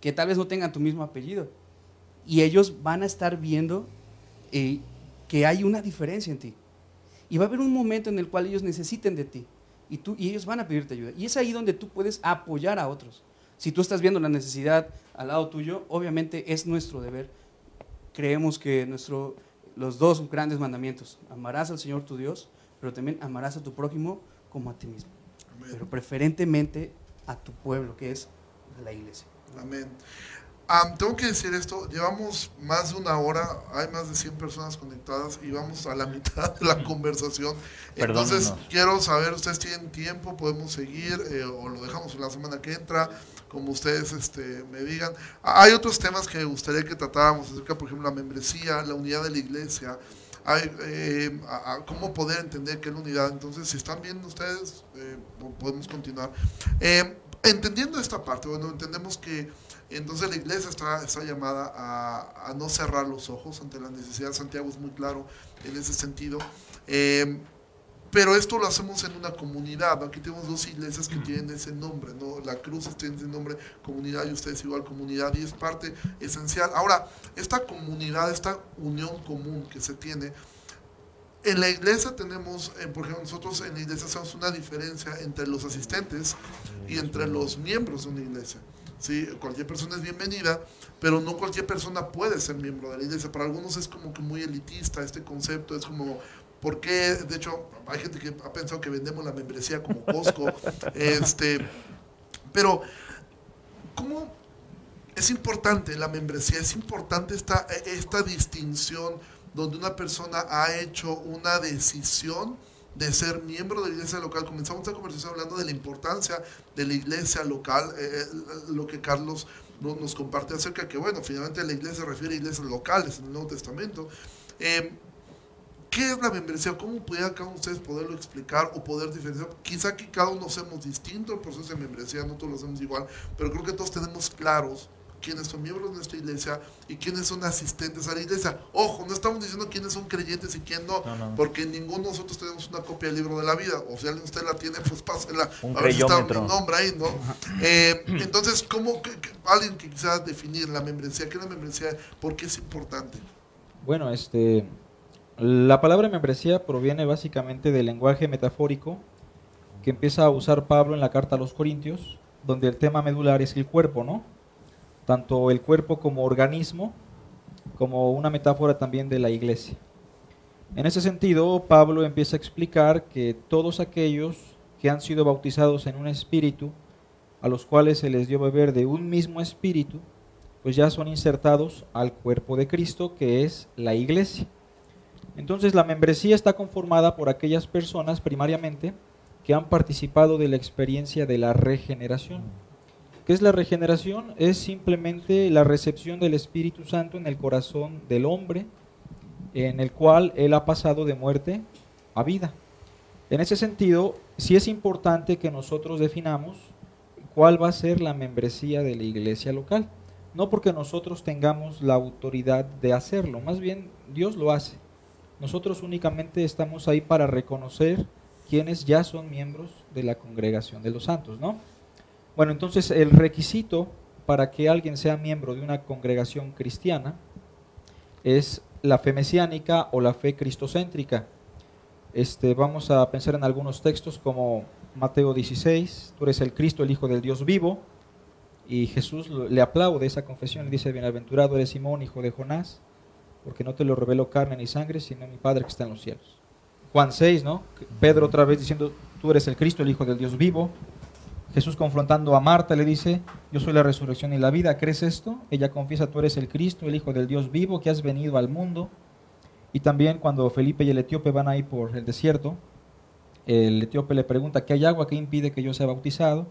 que tal vez no tengan tu mismo apellido. Y ellos van a estar viendo eh, que hay una diferencia en ti. Y va a haber un momento en el cual ellos necesiten de ti. Y, tú, y ellos van a pedirte ayuda. Y es ahí donde tú puedes apoyar a otros. Si tú estás viendo la necesidad al lado tuyo, obviamente es nuestro deber. Creemos que nuestro, los dos grandes mandamientos, amarás al Señor tu Dios, pero también amarás a tu prójimo como a ti mismo. Amén. Pero preferentemente a tu pueblo, que es la iglesia. Amén. Am, tengo que decir esto, llevamos más de una hora, hay más de 100 personas conectadas y vamos a la mitad de la conversación. Entonces, quiero saber, ¿ustedes tienen tiempo? ¿Podemos seguir eh, o lo dejamos la semana que entra? Como ustedes este, me digan. Ah, Hay otros temas que me gustaría que tratáramos acerca, por ejemplo, la membresía, la unidad de la iglesia. Hay, eh, a- a cómo poder entender qué es la unidad. Entonces, si están viendo ustedes, eh, po- podemos continuar. Eh, entendiendo esta parte, bueno, entendemos que entonces la iglesia está, está llamada a, a no cerrar los ojos ante la necesidad. Santiago es muy claro en ese sentido. Eh, pero esto lo hacemos en una comunidad. Aquí tenemos dos iglesias que tienen ese nombre, ¿no? La Cruz tiene ese nombre, comunidad, y ustedes igual comunidad, y es parte esencial. Ahora, esta comunidad, esta unión común que se tiene, en la iglesia tenemos, eh, por ejemplo, nosotros en la iglesia hacemos una diferencia entre los asistentes y entre los miembros de una iglesia. ¿Sí? Cualquier persona es bienvenida, pero no cualquier persona puede ser miembro de la iglesia. Para algunos es como que muy elitista este concepto, es como, ¿por qué? De hecho, hay gente que ha pensado que vendemos la membresía como Costco. este, pero, ¿cómo es importante la membresía? Es importante esta, esta distinción donde una persona ha hecho una decisión de ser miembro de la iglesia local. Comenzamos esta conversación hablando de la importancia de la iglesia local, eh, eh, lo que Carlos no- nos comparte acerca de que, bueno, finalmente la iglesia se refiere a iglesias locales en el Nuevo Testamento. Eh, ¿Qué es la membresía? ¿Cómo pudiera cada uno de ustedes poderlo explicar o poder diferenciar? Quizá que cada uno hacemos distinto el proceso de membresía, no todos lo hacemos igual, pero creo que todos tenemos claros quiénes son miembros de nuestra iglesia y quiénes son asistentes a la iglesia. Ojo, no estamos diciendo quiénes son creyentes y quién no, No, no. porque ninguno de nosotros tenemos una copia del libro de la vida. O si alguien usted la tiene, pues pásela. Un a ver si está mi nombre ahí, ¿no? Eh, entonces, ¿cómo que- que- alguien que quisiera definir la membresía? ¿Qué es la membresía? ¿Por qué es importante? Bueno, este, la palabra membresía proviene básicamente del lenguaje metafórico que empieza a usar Pablo en la carta a los Corintios, donde el tema medular es el cuerpo, ¿no? Tanto el cuerpo como organismo, como una metáfora también de la iglesia. En ese sentido, Pablo empieza a explicar que todos aquellos que han sido bautizados en un espíritu, a los cuales se les dio beber de un mismo espíritu, pues ya son insertados al cuerpo de Cristo, que es la iglesia. Entonces la membresía está conformada por aquellas personas primariamente que han participado de la experiencia de la regeneración. ¿Qué es la regeneración? Es simplemente la recepción del Espíritu Santo en el corazón del hombre, en el cual él ha pasado de muerte a vida. En ese sentido, sí es importante que nosotros definamos cuál va a ser la membresía de la iglesia local. No porque nosotros tengamos la autoridad de hacerlo, más bien Dios lo hace. Nosotros únicamente estamos ahí para reconocer quienes ya son miembros de la congregación de los santos, ¿no? Bueno, entonces el requisito para que alguien sea miembro de una congregación cristiana es la fe mesiánica o la fe cristocéntrica. Este, vamos a pensar en algunos textos como Mateo 16, tú eres el Cristo, el Hijo del Dios vivo, y Jesús le aplaude esa confesión, le dice, bienaventurado eres Simón, hijo de Jonás, porque no te lo reveló carne ni sangre, sino mi Padre que está en los cielos. Juan 6, ¿no? Pedro otra vez diciendo, tú eres el Cristo, el Hijo del Dios vivo. Jesús confrontando a Marta le dice, yo soy la resurrección y la vida, ¿crees esto? Ella confiesa, tú eres el Cristo, el Hijo del Dios vivo, que has venido al mundo. Y también cuando Felipe y el etíope van ahí por el desierto, el etíope le pregunta, ¿qué hay agua que impide que yo sea bautizado?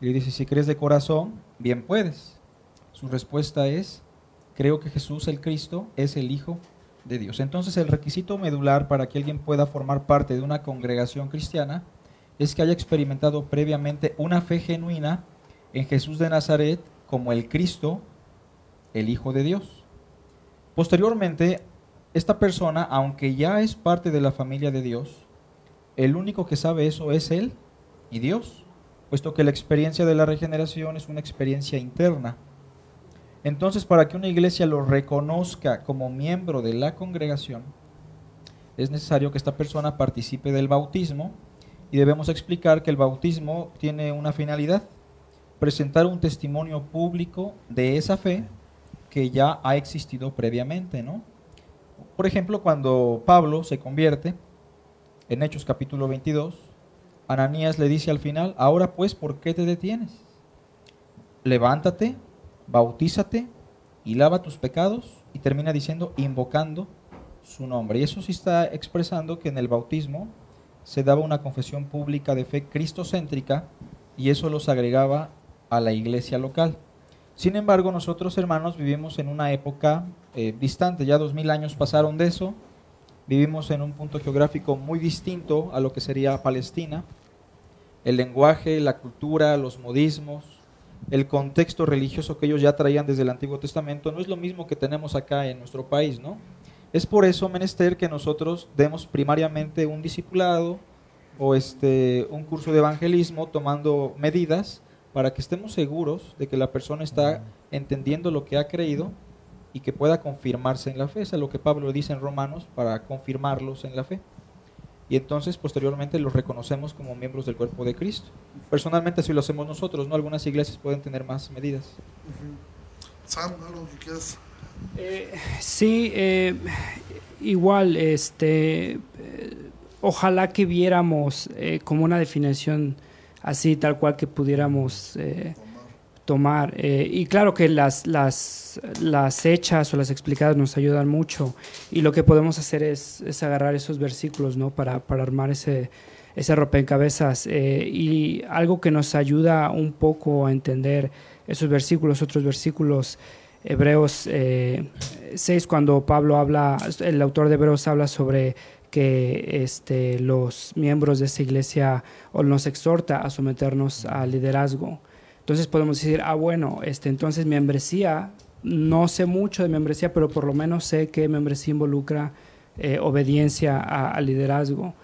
Y le dice, si crees de corazón, bien puedes. Su respuesta es, creo que Jesús el Cristo es el Hijo de Dios. Entonces el requisito medular para que alguien pueda formar parte de una congregación cristiana es que haya experimentado previamente una fe genuina en Jesús de Nazaret como el Cristo, el Hijo de Dios. Posteriormente, esta persona, aunque ya es parte de la familia de Dios, el único que sabe eso es Él y Dios, puesto que la experiencia de la regeneración es una experiencia interna. Entonces, para que una iglesia lo reconozca como miembro de la congregación, es necesario que esta persona participe del bautismo y debemos explicar que el bautismo tiene una finalidad, presentar un testimonio público de esa fe que ya ha existido previamente, ¿no? Por ejemplo, cuando Pablo se convierte, en Hechos capítulo 22, Ananías le dice al final, ahora pues, ¿por qué te detienes? Levántate, bautízate y lava tus pecados y termina diciendo, invocando su nombre. Y eso sí está expresando que en el bautismo se daba una confesión pública de fe cristocéntrica y eso los agregaba a la iglesia local. Sin embargo, nosotros hermanos vivimos en una época eh, distante, ya dos mil años pasaron de eso, vivimos en un punto geográfico muy distinto a lo que sería Palestina. El lenguaje, la cultura, los modismos, el contexto religioso que ellos ya traían desde el Antiguo Testamento no es lo mismo que tenemos acá en nuestro país, ¿no? Es por eso menester que nosotros demos primariamente un discipulado o este un curso de evangelismo tomando medidas para que estemos seguros de que la persona está entendiendo lo que ha creído y que pueda confirmarse en la fe. Eso es lo que Pablo dice en Romanos para confirmarlos en la fe. Y entonces posteriormente los reconocemos como miembros del cuerpo de Cristo. Personalmente así lo hacemos nosotros, ¿no? Algunas iglesias pueden tener más medidas. Sam, algo que quieras. Sí, eh, igual, este, ojalá que viéramos eh, como una definición así, tal cual que pudiéramos eh, tomar. Y claro que las, las, las hechas o las explicadas nos ayudan mucho. Y lo que podemos hacer es, es agarrar esos versículos, ¿no? Para, para armar ese, ese rompecabezas. Eh, y algo que nos ayuda un poco a entender esos versículos, otros versículos. Hebreos eh, 6, cuando Pablo habla, el autor de Hebreos habla sobre que este, los miembros de esta iglesia nos exhorta a someternos al liderazgo. Entonces podemos decir, ah, bueno, este, entonces membresía, no sé mucho de membresía, pero por lo menos sé que membresía involucra eh, obediencia al liderazgo.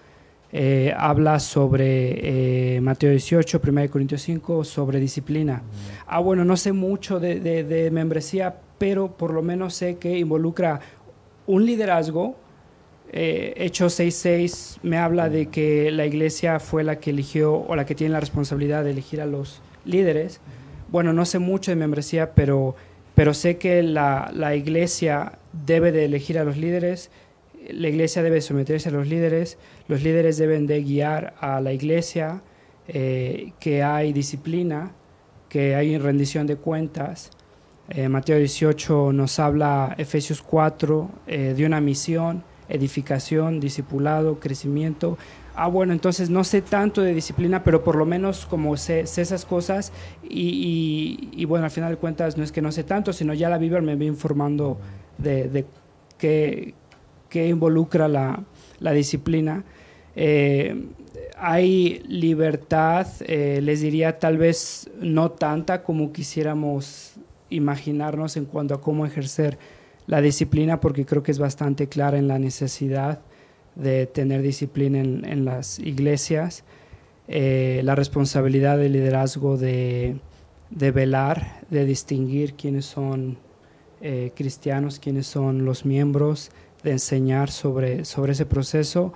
Eh, habla sobre eh, Mateo 18, 1 Corintios 5, sobre disciplina. Ah, bueno, no sé mucho de, de, membresía, pero por lo menos sé que involucra un liderazgo. Eh, Hechos 6.6 me habla de que la iglesia fue la que eligió o la que tiene la responsabilidad de elegir a los líderes. Bueno, no sé mucho de membresía, pero, pero sé que la, la iglesia debe de elegir a los líderes, la iglesia debe someterse a los líderes, los líderes deben de guiar a la iglesia, eh, que hay disciplina, que hay rendición de cuentas. Eh, Mateo 18 nos habla, Efesios 4, eh, de una misión, edificación, discipulado, crecimiento. Ah, bueno, entonces no sé tanto de disciplina, pero por lo menos como sé, esas cosas y, bueno, al final de cuentas no es que no sé tanto, sino ya la Biblia me va informando de, de qué, involucra la, la disciplina. Eh, hay libertad, eh, les diría tal vez no tanta como quisiéramos imaginarnos en cuanto a cómo ejercer la disciplina, porque creo que es bastante clara en la necesidad de tener disciplina en, las iglesias, eh, la responsabilidad del liderazgo de, velar, de distinguir quiénes son cristianos, quiénes son los miembros, de enseñar sobre, sobre ese proceso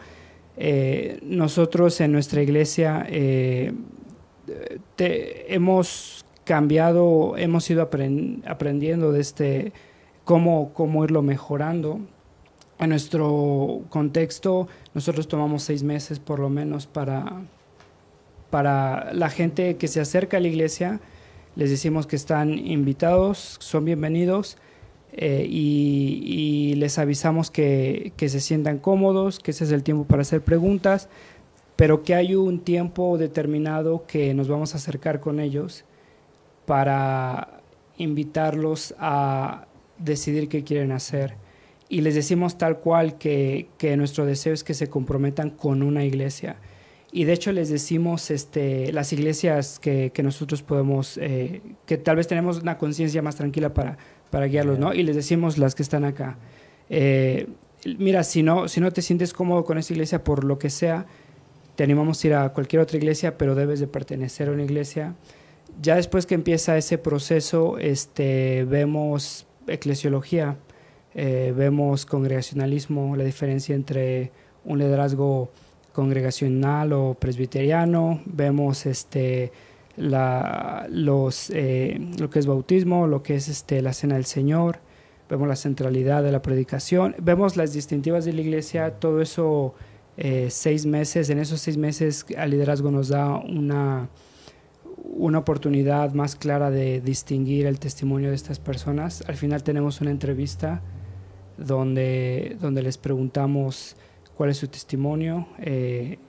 eh, nosotros en nuestra iglesia eh, hemos cambiado, hemos ido aprendiendo de este, cómo, cómo irlo mejorando. En nuestro contexto, nosotros tomamos seis meses por lo menos para, para la gente que se acerca a la iglesia. Les decimos que están invitados, son bienvenidos eh, y, les avisamos que, se sientan cómodos, que ese es el tiempo para hacer preguntas, pero que hay un tiempo determinado que nos vamos a acercar con ellos para invitarlos a decidir qué quieren hacer. Y les decimos tal cual que, nuestro deseo es que se comprometan con una iglesia. Y de hecho les decimos este, las iglesias que, nosotros podemos, eh, que tal vez tenemos una conciencia más tranquila para para guiarlos, ¿no? Y les decimos las que están acá. Eh, mira, si no, si no te sientes cómodo con esta iglesia por lo que sea, te animamos a ir a cualquier otra iglesia, pero debes de pertenecer a una iglesia. Ya después que empieza ese proceso, este, vemos eclesiología, eh, vemos congregacionalismo, la diferencia entre un liderazgo congregacional o presbiteriano, vemos este, la, los, eh, lo que es bautismo, lo que es este, la cena del Señor, vemos la centralidad de la predicación, vemos las distintivas de la iglesia, todo eso eh, seis meses, en esos seis meses al liderazgo nos da una, una oportunidad más clara de distinguir el testimonio de estas personas. Al final tenemos una entrevista donde, donde les preguntamos cuál es su testimonio. Eh,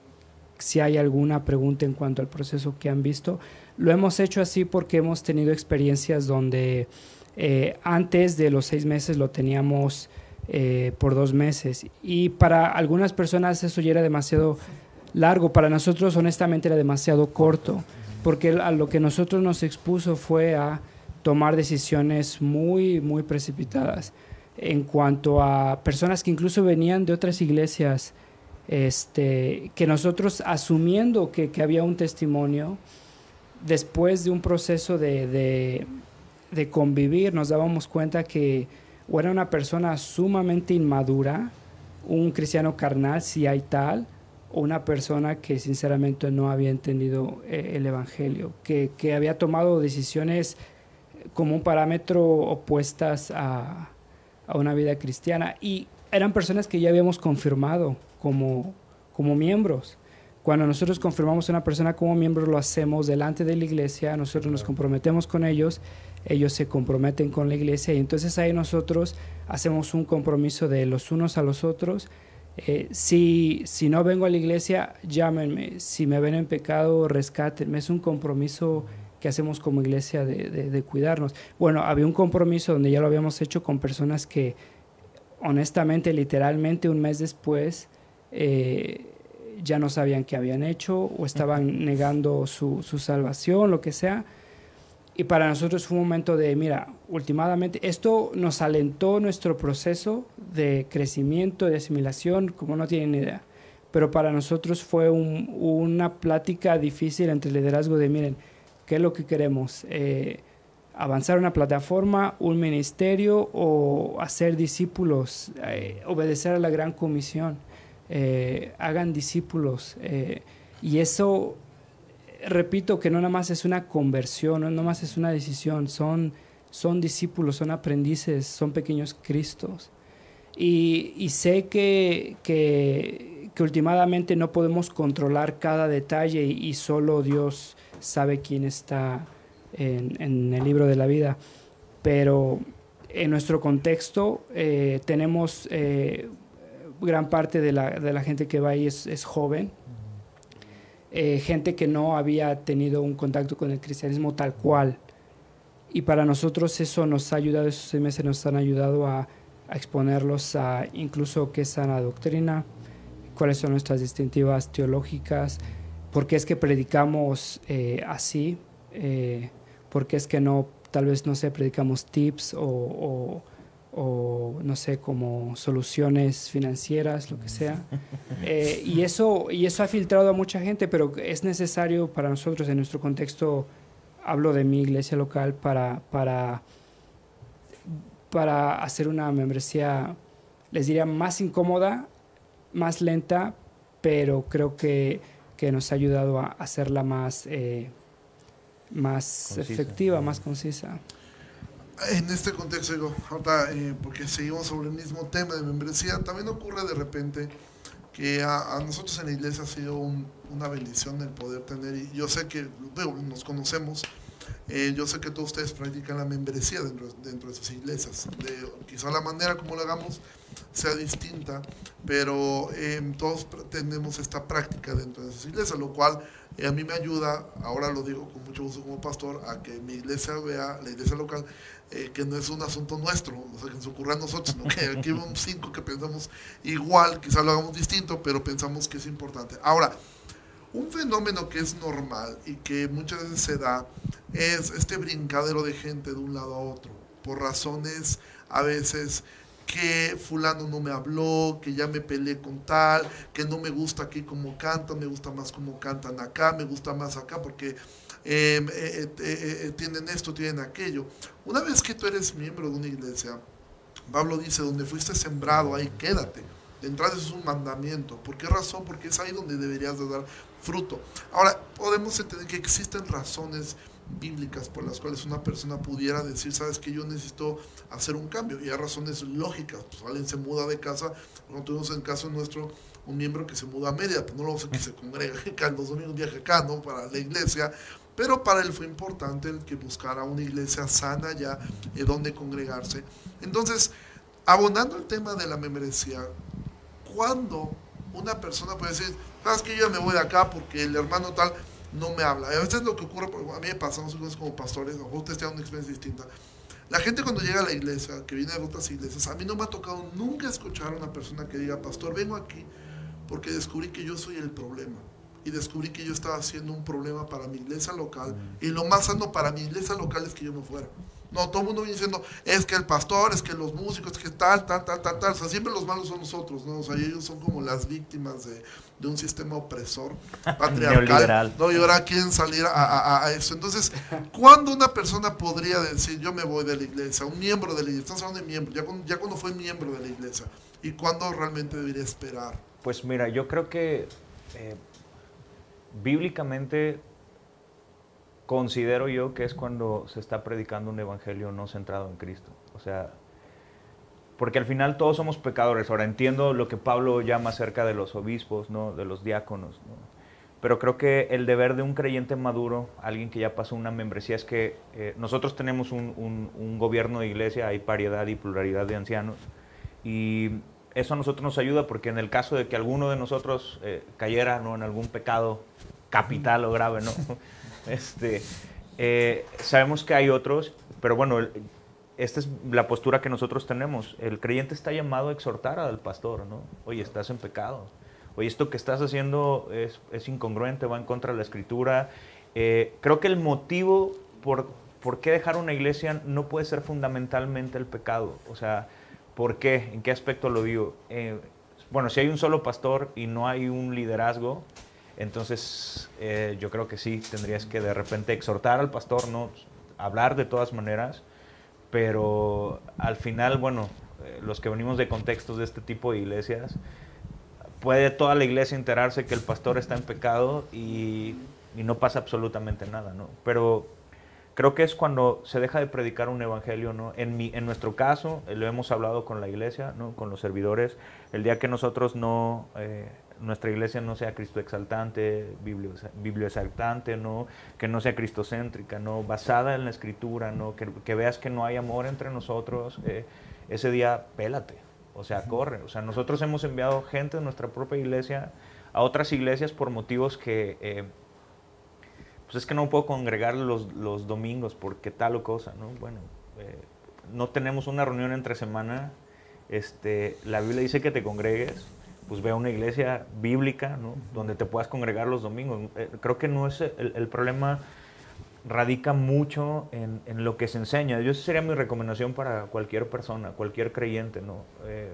si hay alguna pregunta en cuanto al proceso que han visto. Lo hemos hecho así porque hemos tenido experiencias donde eh, antes de los seis meses lo teníamos eh, por dos meses y para algunas personas eso ya era demasiado largo, para nosotros honestamente era demasiado corto, porque a lo que nosotros nos expuso fue a tomar decisiones muy, muy precipitadas en cuanto a personas que incluso venían de otras iglesias este, que nosotros asumiendo que, había un testimonio, después de un proceso de, convivir, nos dábamos cuenta que o era una persona sumamente inmadura, un cristiano carnal, si hay tal, o una persona que sinceramente no había entendido eh, el Evangelio, que, había tomado decisiones como un parámetro opuestas a, a una vida cristiana. Y eran personas que ya habíamos confirmado como, como miembros. Cuando nosotros confirmamos a una persona como miembro, lo hacemos delante de la iglesia, nosotros nos comprometemos con ellos, ellos se comprometen con la iglesia y entonces ahí nosotros hacemos un compromiso de los unos a los otros. Eh, si, si no vengo a la iglesia, llámenme. Si me ven en pecado, rescátenme. Es un compromiso que hacemos como iglesia de, de cuidarnos. Bueno, había un compromiso donde ya lo habíamos hecho con personas que honestamente, literalmente un mes después, eh, ya no sabían qué habían hecho o estaban negando su, salvación, lo que sea. y para nosotros fue un momento de, mira, últimamente, esto nos alentó nuestro proceso de crecimiento, de asimilación, como no tienen idea. Pero para nosotros fue una plática difícil entre el liderazgo de, miren, ¿qué es lo que queremos? Eh, ¿Avanzar una plataforma, un ministerio o hacer discípulos, eh, obedecer a la gran comisión? Eh, hagan discípulos. y eso repito que no nada más es una conversión, no nada más es una decisión, son, son discípulos, son aprendices, son pequeños Cristos. Y, sé que, que, últimamente no podemos controlar cada detalle y, solo Dios sabe quién está en, el libro de la vida. Pero en nuestro contexto eh, tenemos eh, gran parte de la, de la, gente que va ahí es, es joven, eh, gente que no había tenido un contacto con el cristianismo tal cual. Y para nosotros eso nos ha ayudado, esos seis meses nos han ayudado a, exponerlos a incluso qué es sana doctrina, cuáles son nuestras distintivas teológicas, por qué es que predicamos eh, así, eh, por qué es que no, tal vez no sé, predicamos tips o o no sé, como soluciones financieras, lo que sea. Eh, y, eso, y eso ha filtrado a mucha gente, pero es necesario para nosotros, en nuestro contexto, hablo de mi iglesia local, para, para, para hacer una membresía, les diría, más incómoda, más lenta, pero creo que, que nos ha ayudado a hacerla más, eh, más efectiva, más concisa en este contexto, digo, ahorita, eh, porque seguimos sobre el mismo tema de membresía, también ocurre de repente que a, nosotros en la iglesia ha sido una bendición el poder tener, y yo sé que nos conocemos, eh, yo sé que todos ustedes practican la membresía dentro, dentro de sus iglesias. De, quizá la manera como lo hagamos sea distinta, pero eh, todos tenemos esta práctica dentro de sus iglesias, lo cual a mí me ayuda, ahora lo digo con mucho gusto como pastor, a que mi iglesia vea, la iglesia local, eh, que no es un asunto nuestro, o sea, que nos ocurra a nosotros, sino que aquí vemos cinco que pensamos igual, quizás lo hagamos distinto, pero pensamos que es importante. Ahora, un fenómeno que es normal y que muchas veces se da es este brincadero de gente de un lado a otro, por razones a veces que fulano no me habló, que ya me peleé con tal, que no me gusta aquí como cantan, me gusta más como cantan acá, me gusta más acá porque eh, eh, eh, tienen esto, tienen aquello. Una vez que tú eres miembro de una iglesia, Pablo dice, donde fuiste sembrado, ahí quédate. De entrada es un mandamiento. ¿Por qué razón? Porque es ahí donde deberías de dar fruto. Ahora, podemos entender que existen razones bíblicas por las cuales una persona pudiera decir, sabes que yo necesito hacer un cambio. Y hay razones lógicas. Pues alguien se muda de casa, cuando tuvimos en caso nuestro un miembro que se muda a media, pues no lo sé que se congrega acá, los domingos viaje acá, ¿no? Para la iglesia. Pero para él fue importante el que buscara una iglesia sana ya, eh, donde congregarse. Entonces, abonando el tema de la membresía, ¿cuándo una persona puede decir, sabes que yo me voy de acá porque el hermano tal no me habla. Y a veces lo que ocurre, a mí me pasa, nosotros como pastores, o ustedes tienen una experiencia distinta. La gente cuando llega a la iglesia, que viene de otras iglesias, a mí no me ha tocado nunca escuchar a una persona que diga, pastor, vengo aquí porque descubrí que yo soy el problema. Y descubrí que yo estaba haciendo un problema para mi iglesia local. Y lo más sano para mi iglesia local es que yo me fuera. No, todo el mundo viene diciendo, es que el pastor, es que los músicos, es que tal, tal, tal, tal, tal. O sea, siempre los malos son nosotros, ¿no? O sea, ellos son como las víctimas de, de un sistema opresor, patriarcal. no, y ahora quieren salir a, a, eso. Entonces, ¿cuándo una persona podría decir, yo me voy de la iglesia? Un miembro de la iglesia, estamos hablando de miembro, ya cuando, ya cuando fue miembro de la iglesia. ¿Y cuándo realmente debería esperar? Pues mira, yo creo que eh, bíblicamente considero yo que es cuando se está predicando un evangelio no centrado en Cristo. O sea, porque al final todos somos pecadores. Ahora entiendo lo que Pablo llama acerca de los obispos, ¿no? de los diáconos. Pero creo que el deber de un creyente maduro, alguien que ya pasó una membresía, es que eh, nosotros tenemos un, gobierno de iglesia, hay paridad y pluralidad de ancianos. Y eso a nosotros nos ayuda porque en el caso de que alguno de nosotros eh, cayera ¿no? en algún pecado capital o grave, ¿no? Este, eh, sabemos que hay otros, pero bueno, esta es la postura que nosotros tenemos. El creyente está llamado a exhortar al pastor, ¿no? Oye, estás en pecado. Oye, esto que estás haciendo es, incongruente, va en contra de la escritura. Eh, creo que el motivo por, ¿por qué dejar una iglesia no puede ser fundamentalmente el pecado? O sea, ¿por qué? ¿En qué aspecto lo digo? Eh, bueno, si hay un solo pastor y no hay un liderazgo, entonces eh, yo creo que sí, tendrías que de repente exhortar al pastor, ¿no? Hablar de todas maneras, pero al final, bueno, eh, los que venimos de contextos de este tipo de iglesias, puede toda la iglesia enterarse que el pastor está en pecado y, y no pasa absolutamente nada, ¿no? Pero creo que es cuando se deja de predicar un evangelio, ¿no? En, mi, en nuestro caso, eh, lo hemos hablado con la iglesia, ¿no? Con los servidores, el día que nosotros no, eh, nuestra iglesia no sea Cristo exaltante, biblio, exaltante, ¿no? Que no sea cristocéntrica, ¿no? Basada en la escritura, ¿no? Que, que veas que no hay amor entre nosotros, eh, ese día pélate, o sea, corre. O sea, nosotros hemos enviado gente de nuestra propia iglesia a otras iglesias por motivos que eh, pues es que no puedo congregar los, los domingos porque tal o cosa, ¿no? Bueno, eh, no tenemos una reunión entre semana, este, la Biblia dice que te congregues, pues ve a una iglesia bíblica, ¿no? Donde te puedas congregar los domingos. Eh, creo que no es el, el problema radica mucho en, en, lo que se enseña. Yo esa sería mi recomendación para cualquier persona, cualquier creyente, ¿no? Eh,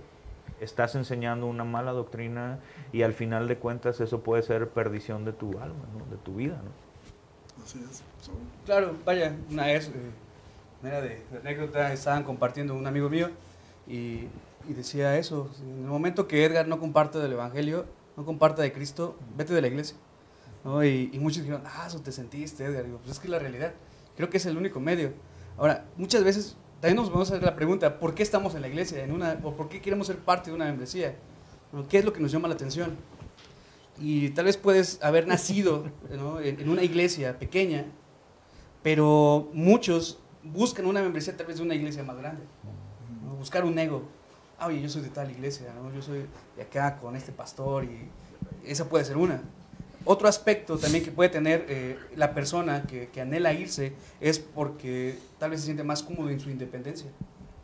estás enseñando una mala doctrina y al final de cuentas eso puede ser perdición de tu alma, ¿no? de tu vida. ¿no? Claro, vaya, una vez, eh, manera de, de anécdota, estaban compartiendo un amigo mío y, decía eso, en el momento que Edgar no comparte del Evangelio, no comparta de Cristo, vete de la iglesia. ¿no? Y, muchos dijeron, ah, eso te sentiste, Edgar. Digo, pues es que la realidad. Creo que es el único medio. Ahora, muchas veces también nos vamos a hacer la pregunta, ¿por qué estamos en la iglesia? En una, ¿O por qué queremos ser parte de una membresía? ¿Qué es lo que nos llama la atención? Y tal vez puedes haber nacido ¿no? en, en, una iglesia pequeña, pero muchos buscan una membresía tal vez de una iglesia más grande. ¿no? Buscar un ego. Ah, oye, yo soy de tal iglesia, ¿no? yo soy de acá con este pastor y esa puede ser una. Otro aspecto también que puede tener eh, la persona que, que, anhela irse es porque tal vez se siente más cómodo en su independencia.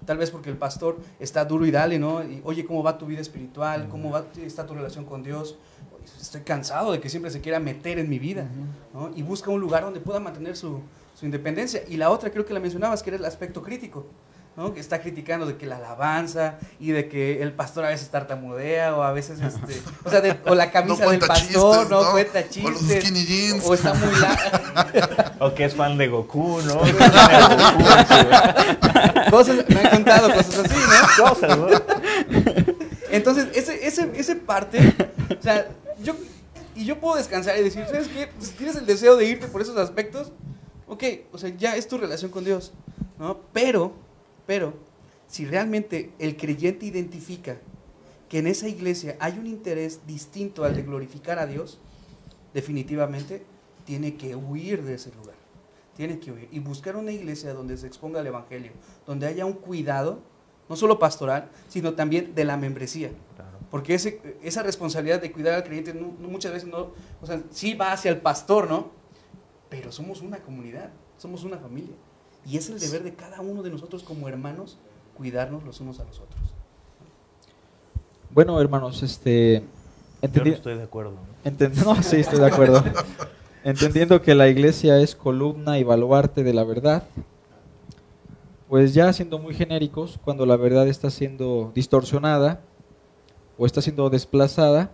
Tal vez porque el pastor está duro y dale, ¿no? Y, Oye, ¿cómo va tu vida espiritual? ¿Cómo va, está tu relación con Dios? Estoy cansado de que siempre se quiera meter en mi vida, ¿no? Y busca un lugar donde pueda mantener su, su independencia. Y la otra, creo que la mencionabas, que era el aspecto crítico. ¿no? que está criticando de que la alabanza y de que el pastor a veces tartamudea o a veces este, o sea, de, o la camisa no del pastor chistes, no, ¿no? cuenta O los chistes skinny jeans. o está muy larga O que es fan de Goku, ¿no? cosas me han contado cosas así no Cosas, ¿no? entonces ese ese ese parte o sea y yo puedo descansar y decir sabes qué pues, tienes el deseo de irte por esos aspectos ok o sea ya es tu relación con Dios no pero pero si realmente el creyente identifica que en esa iglesia hay un interés distinto al de glorificar a Dios, definitivamente tiene que huir de ese lugar. Tiene que huir y buscar una iglesia donde se exponga el Evangelio, donde haya un cuidado, no solo pastoral, sino también de la membresía. Porque ese, esa responsabilidad de cuidar al creyente no, no, muchas veces no, o sea, sí va hacia el pastor, ¿no? Pero somos una comunidad, somos una familia. Y es el deber de cada uno de nosotros como hermanos cuidarnos los unos a los otros. Bueno, hermanos, este... Yo no estoy de acuerdo. ¿no? Entend no, sí, estoy de acuerdo. Entendiendo que la iglesia es columna y baluarte de la verdad, pues ya siendo muy genéricos, cuando la verdad está siendo distorsionada o está siendo desplazada,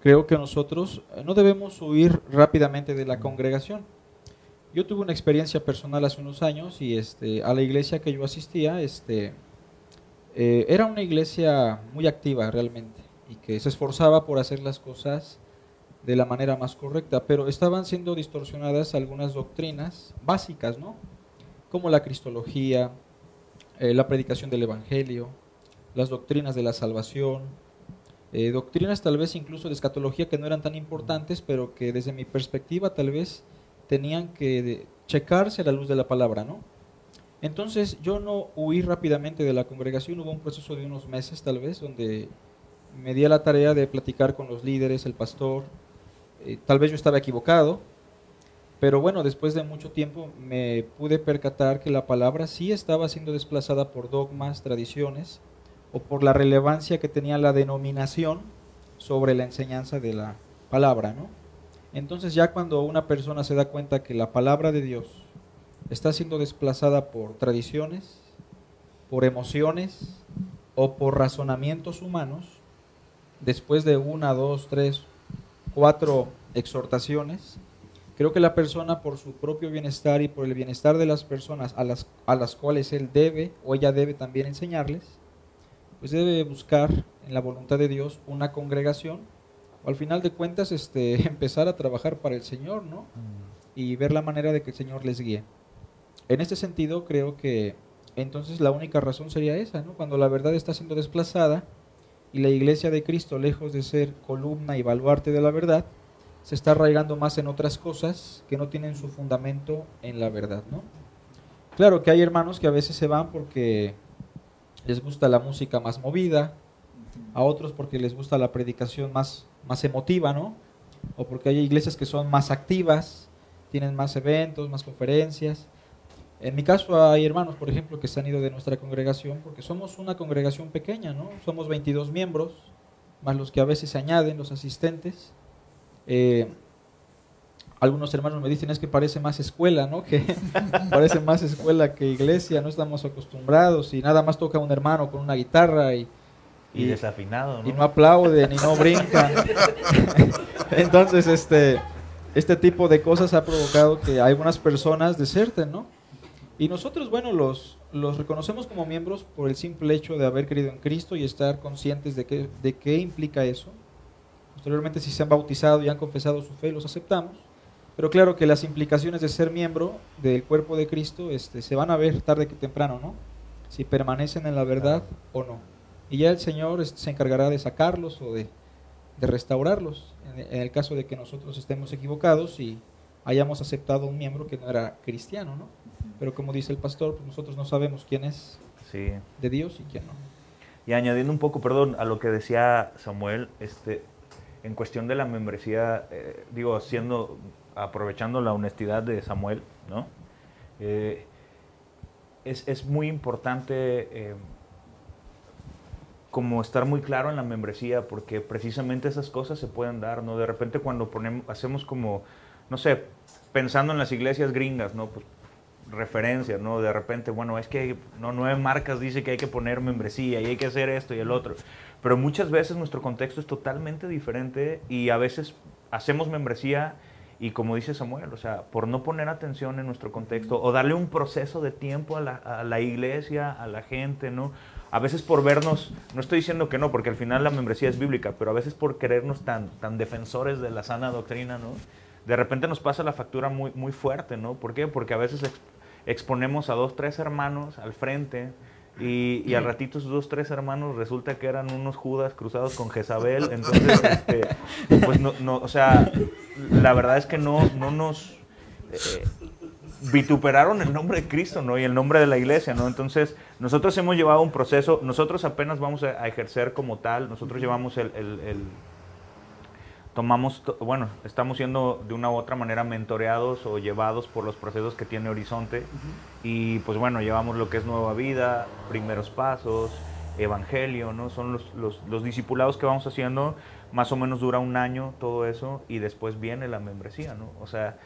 creo que nosotros no debemos huir rápidamente de la congregación. Yo tuve una experiencia personal hace unos años y este, a la iglesia que yo asistía, este, eh, era una iglesia muy activa realmente y que se esforzaba por hacer las cosas de la manera más correcta, pero estaban siendo distorsionadas algunas doctrinas básicas, ¿no? Como la cristología, eh, la predicación del evangelio, las doctrinas de la salvación, eh, doctrinas tal vez incluso de escatología que no eran tan importantes, pero que desde mi perspectiva tal vez tenían que checarse a la luz de la palabra, ¿no? Entonces yo no huí rápidamente de la congregación, hubo un proceso de unos meses tal vez, donde me di a la tarea de platicar con los líderes, el pastor, eh, tal vez yo estaba equivocado, pero bueno, después de mucho tiempo me pude percatar que la palabra sí estaba siendo desplazada por dogmas, tradiciones, o por la relevancia que tenía la denominación sobre la enseñanza de la palabra, ¿no? Entonces ya cuando una persona se da cuenta que la palabra de Dios está siendo desplazada por tradiciones, por emociones o por razonamientos humanos, después de una, dos, tres, cuatro exhortaciones, creo que la persona por su propio bienestar y por el bienestar de las personas a las, a las cuales él debe o ella debe también enseñarles, pues debe buscar en la voluntad de Dios una congregación o al final de cuentas este, empezar a trabajar para el Señor, ¿no? Y ver la manera de que el Señor les guíe. En este sentido, creo que entonces la única razón sería esa, ¿no? Cuando la verdad está siendo desplazada y la iglesia de Cristo, lejos de ser columna y baluarte de la verdad, se está arraigando más en otras cosas que no tienen su fundamento en la verdad, ¿no? Claro que hay hermanos que a veces se van porque les gusta la música más movida, a otros porque les gusta la predicación más, más emotiva, ¿no? O porque hay iglesias que son más activas, tienen más eventos, más conferencias. En mi caso hay hermanos, por ejemplo, que se han ido de nuestra congregación porque somos una congregación pequeña, ¿no? Somos 22 miembros, más los que a veces se añaden, los asistentes. Eh, algunos hermanos me dicen es que parece más escuela, ¿no? Que parece más escuela que iglesia, no estamos acostumbrados y nada más toca un hermano con una guitarra y, y, desafinado, ¿no? Y no aplaude ni no brinca. Entonces, este, este tipo de cosas ha provocado que algunas personas deserten, ¿no? Y nosotros, bueno, los, los reconocemos como miembros por el simple hecho de haber creído en Cristo y estar conscientes de qué, de qué implica eso. Posteriormente, si se han bautizado y han confesado su fe, los aceptamos. Pero claro que las implicaciones de ser miembro del cuerpo de Cristo este, se van a ver tarde que temprano, ¿no? Si permanecen en la verdad o no. Y ya el Señor este, se encargará de sacarlos o de, de restaurarlos, en, en, el caso de que nosotros estemos equivocados y hayamos aceptado un miembro que no era cristiano, ¿no? Pero como dice el pastor, pues nosotros no sabemos quién es sí. de Dios y quién no. Y añadiendo un poco, perdón, a lo que decía Samuel, este, en cuestión de la membresía, eh, digo, haciendo, aprovechando la honestidad de Samuel, ¿no? Eh, es, es, muy importante eh, como estar muy claro en la membresía, porque precisamente esas cosas se pueden dar, ¿no? De repente cuando ponemos, hacemos como, no sé, pensando en las iglesias gringas, ¿no? Pues referencias, ¿no? De repente, bueno, es que no nueve marcas dice que hay que poner membresía y hay que hacer esto y el otro. Pero muchas veces nuestro contexto es totalmente diferente y a veces hacemos membresía y como dice Samuel, o sea, por no poner atención en nuestro contexto o darle un proceso de tiempo a la, a la iglesia, a la gente, ¿no? A veces por vernos, no estoy diciendo que no, porque al final la membresía es bíblica, pero a veces por querernos tan, tan defensores de la sana doctrina, ¿no? de repente nos pasa la factura muy, muy fuerte, ¿no? ¿Por qué? Porque a veces ex, exponemos a dos, tres hermanos al frente y, y al ratito esos dos, tres hermanos resulta que eran unos judas cruzados con Jezabel. Entonces, este, pues no, no, o sea, la verdad es que no, no nos eh, vituperaron el nombre de Cristo, ¿no? Y el nombre de la iglesia, ¿no? Entonces, nosotros hemos llevado un proceso, nosotros apenas vamos a, a ejercer como tal, nosotros llevamos el, el, el tomamos, bueno, estamos siendo de una u otra manera mentoreados o llevados por los procesos que tiene Horizonte. Uh -huh. Y pues bueno, llevamos lo que es Nueva Vida, Primeros Pasos, Evangelio, ¿no? Son los, los, los, discipulados que vamos haciendo, más o menos dura un año todo eso y después viene la membresía, ¿no? O sea,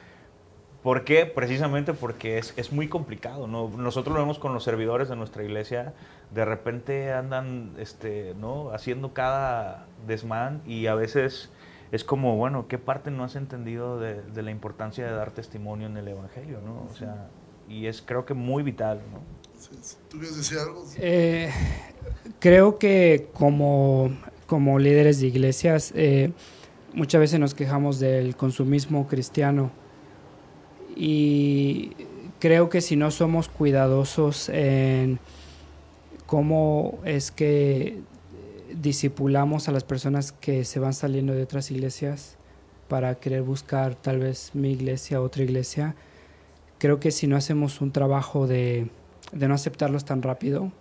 ¿por qué? Precisamente porque es, es muy complicado, ¿no? Nosotros lo vemos con los servidores de nuestra iglesia, de repente andan, este, ¿no? Haciendo cada desmán y a veces es como, bueno, ¿qué parte no has entendido de, de, la importancia de dar testimonio en el Evangelio, no? O sea, y es creo que muy vital, ¿no? ¿Tú quieres decir algo? Eh, creo que como, como líderes de iglesias, eh, muchas veces nos quejamos del consumismo cristiano y creo que si no somos cuidadosos en cómo es que disipulamos a las personas que se van saliendo de otras iglesias para querer buscar tal vez mi iglesia, otra iglesia. Creo que si no hacemos un trabajo de, de no aceptarlos tan rápido,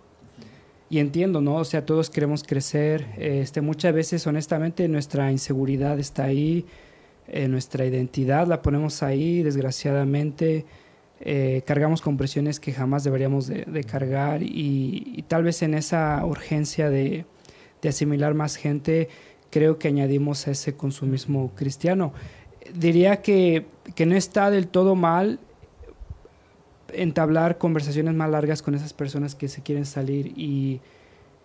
y entiendo, ¿no? O sea, todos queremos crecer. Este, muchas veces, honestamente, nuestra inseguridad está ahí, eh, nuestra identidad la ponemos ahí, desgraciadamente. Eh, cargamos con presiones que jamás deberíamos de, cargar y, tal vez en esa urgencia de, de asimilar más gente, creo que añadimos a ese consumismo cristiano. Diría que, que no está del todo mal entablar conversaciones más largas con esas personas que se quieren salir y,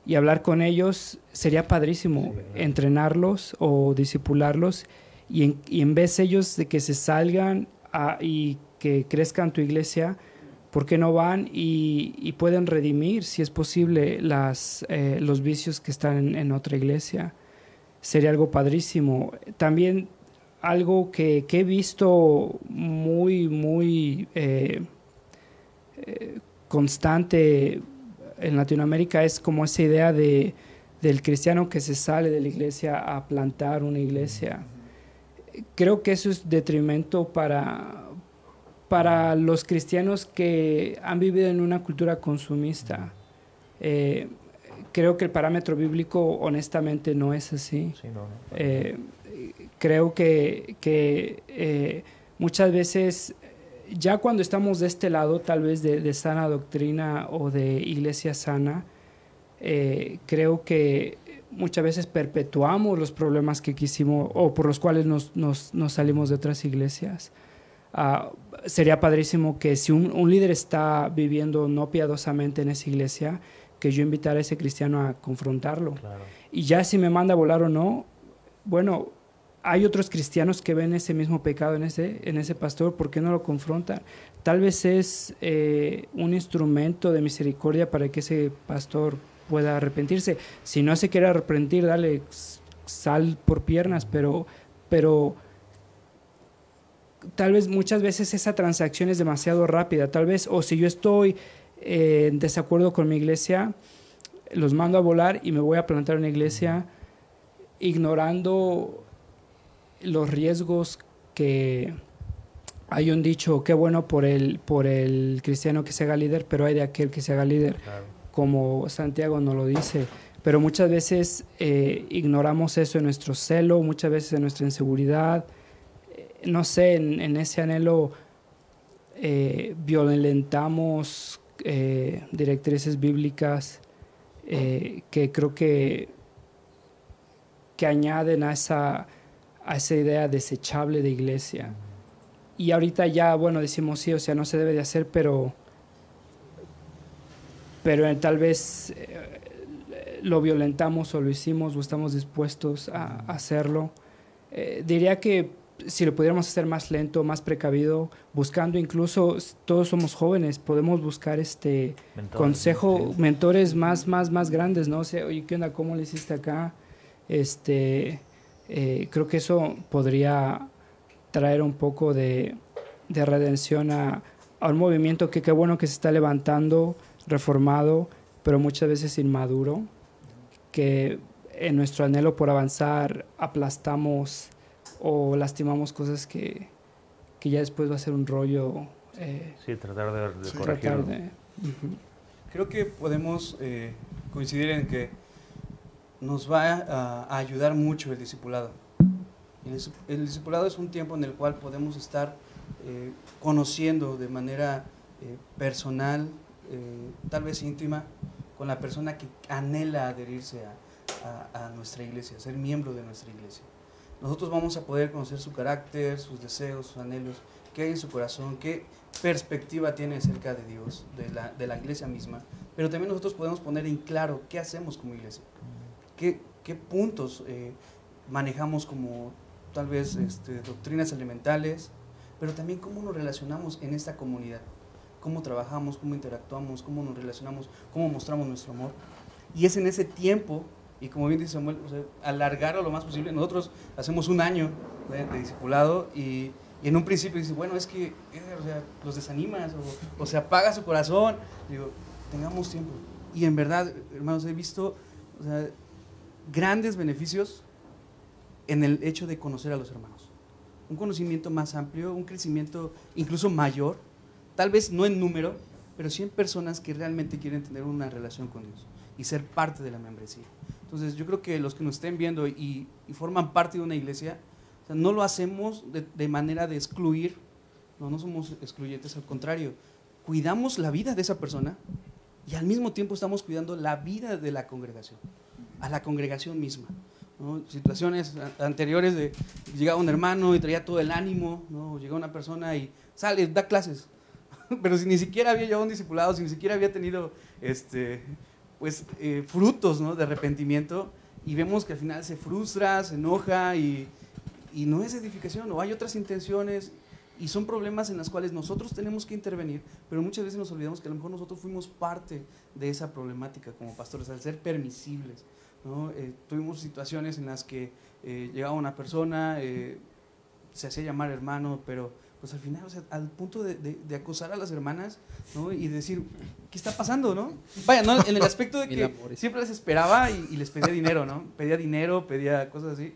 y hablar con ellos sería padrísimo, entrenarlos o disipularlos y en, y en vez ellos de que se salgan a, y que crezcan tu iglesia, ¿por qué no van y, pueden redimir, si es posible, las, eh, los vicios que están en, otra iglesia? Sería algo padrísimo. También algo que, que he visto muy, muy eh, eh, constante en Latinoamérica es como esa idea de, del cristiano que se sale de la iglesia a plantar una iglesia. Creo que eso es detrimento para, para los cristianos que han vivido en una cultura consumista. Eh, creo que el parámetro bíblico honestamente no es así. Sí, no, no. Eh, creo que, que eh, muchas veces, ya cuando estamos de este lado, tal vez de, de sana doctrina o de iglesia sana, creo que muchas veces perpetuamos los problemas que quisimos o por los cuales nos, nos, nos salimos de otras iglesias. Uh, sería padrísimo que si un, un, líder está viviendo no piadosamente en esa iglesia, que yo invitara a ese cristiano a confrontarlo. Claro. Y ya si me manda a volar o no, bueno, hay otros cristianos que ven ese mismo pecado en ese, en ese pastor, ¿por qué no lo confrontan? Tal vez es eh, un instrumento de misericordia para que ese pastor pueda arrepentirse. Si no se quiere arrepentir, dale sal por piernas, pero, pero tal vez muchas veces esa transacción es demasiado rápida, tal vez, o si yo estoy eh, en desacuerdo con mi iglesia, los mando a volar y me voy a plantar una iglesia ignorando los riesgos que hay un dicho, qué bueno por el, por el cristiano que se haga líder, pero hay de aquel que se haga líder, Claro. como Santiago nos lo dice. Pero muchas veces eh, ignoramos eso en nuestro celo, muchas veces en nuestra inseguridad. No sé, en, ese anhelo eh, violentamos eh, directrices bíblicas eh, que creo que, que añaden a esa, a esa idea desechable de iglesia. Y ahorita ya, bueno, decimos sí, o sea, no se debe de hacer, pero, pero tal vez lo violentamos o lo hicimos o estamos dispuestos a, hacerlo. Diría que si lo pudiéramos hacer más lento, más precavido, buscando incluso, todos somos jóvenes, podemos buscar este Mentores, consejo, mentores más, más, más grandes, ¿no? O sea, oye, ¿qué onda? ¿Cómo le hiciste acá? Este, eh, creo que eso podría traer un poco de, de redención a, a, un movimiento que qué bueno que se está levantando, reformado, pero muchas veces inmaduro, que en nuestro anhelo por avanzar aplastamos o lastimamos cosas que, que ya después va a ser un rollo. Eh, Sí, tratar de, de Sí. corregirlo. tratar de, ujú. Creo que podemos eh, coincidir en que nos va a, a ayudar mucho el discipulado. El, dis- el discipulado es un tiempo en el cual podemos estar eh, conociendo de manera eh, personal, eh, tal vez íntima, con la persona que anhela adherirse a, a- a nuestra iglesia, ser miembro de nuestra iglesia. Nosotros vamos a poder conocer su carácter, sus deseos, sus anhelos, qué hay en su corazón, qué perspectiva tiene acerca de Dios, de la, de la iglesia misma, pero también nosotros podemos poner en claro qué hacemos como iglesia, qué, qué puntos eh, manejamos como tal vez este, doctrinas elementales, pero también cómo nos relacionamos en esta comunidad, cómo trabajamos, cómo interactuamos, cómo nos relacionamos, cómo mostramos nuestro amor. Y es en ese tiempo, y como bien dice Samuel, o alargarlo lo más posible. Nosotros hacemos un año de, de discipulado y, y en un principio dice, bueno, es que los desanimas o, o se apaga su corazón. Digo, tengamos tiempo. Y en verdad, hermanos, he visto o sea, grandes beneficios en el hecho de conocer a los hermanos. Un conocimiento más amplio, un crecimiento incluso mayor, tal vez no en número, pero sí en personas que realmente quieren tener una relación con Dios y ser parte de la membresía. Entonces yo creo que los que nos estén viendo y, forman parte de una iglesia, no lo hacemos de, manera de excluir, no, no somos excluyentes, al contrario, cuidamos la vida de esa persona y al mismo tiempo estamos cuidando la vida de la congregación, a la congregación misma. Situaciones anteriores de llegaba un hermano y traía todo el ánimo, ¿no? O llegaba una persona y sale, da clases. pero si ni siquiera había llevado un discipulado, si ni siquiera había tenido este, pues, eh, frutos ¿no? de arrepentimiento, y vemos que al final se frustra, se enoja y, no es edificación, o hay otras intenciones, y son problemas en los cuales nosotros tenemos que intervenir, pero muchas veces nos olvidamos que a lo mejor nosotros fuimos parte de esa problemática como pastores, al ser permisibles. ¿no? Eh, tuvimos situaciones en las que eh, llegaba una persona, eh, se hacía llamar hermano, pero pues al final, o sea, al punto de, de, acosar a las hermanas, ¿no? Y decir, ¿qué está pasando, no? Vaya, ¿no? En el aspecto de que siempre les esperaba y, les pedía dinero, ¿no? Pedía dinero, pedía cosas así.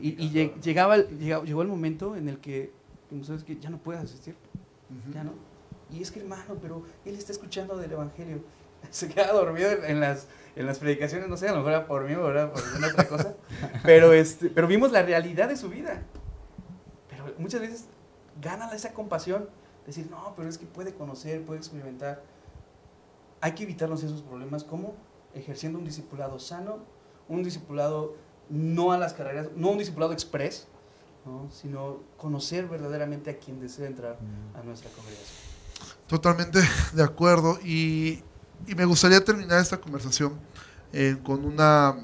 Y, y llegaba, llegaba, llegó el momento en el que, ¿sabes que Ya no puedes asistir, ya no. Y es que hermano, pero él está escuchando del Evangelio. Se queda dormido en las, en las predicaciones, no sé, a lo mejor era por mí o era por alguna otra cosa. Pero, este, pero vimos la realidad de su vida. Pero muchas veces gana esa compasión, decir, no, pero es que puede conocer, puede experimentar. Hay que evitarnos esos problemas, ¿cómo? Ejerciendo un discipulado sano, un discipulado no a las carreras, no un discipulado express, sino conocer verdaderamente a quien desea entrar a nuestra congregación. Totalmente de acuerdo y, y me gustaría terminar esta conversación eh, con, una,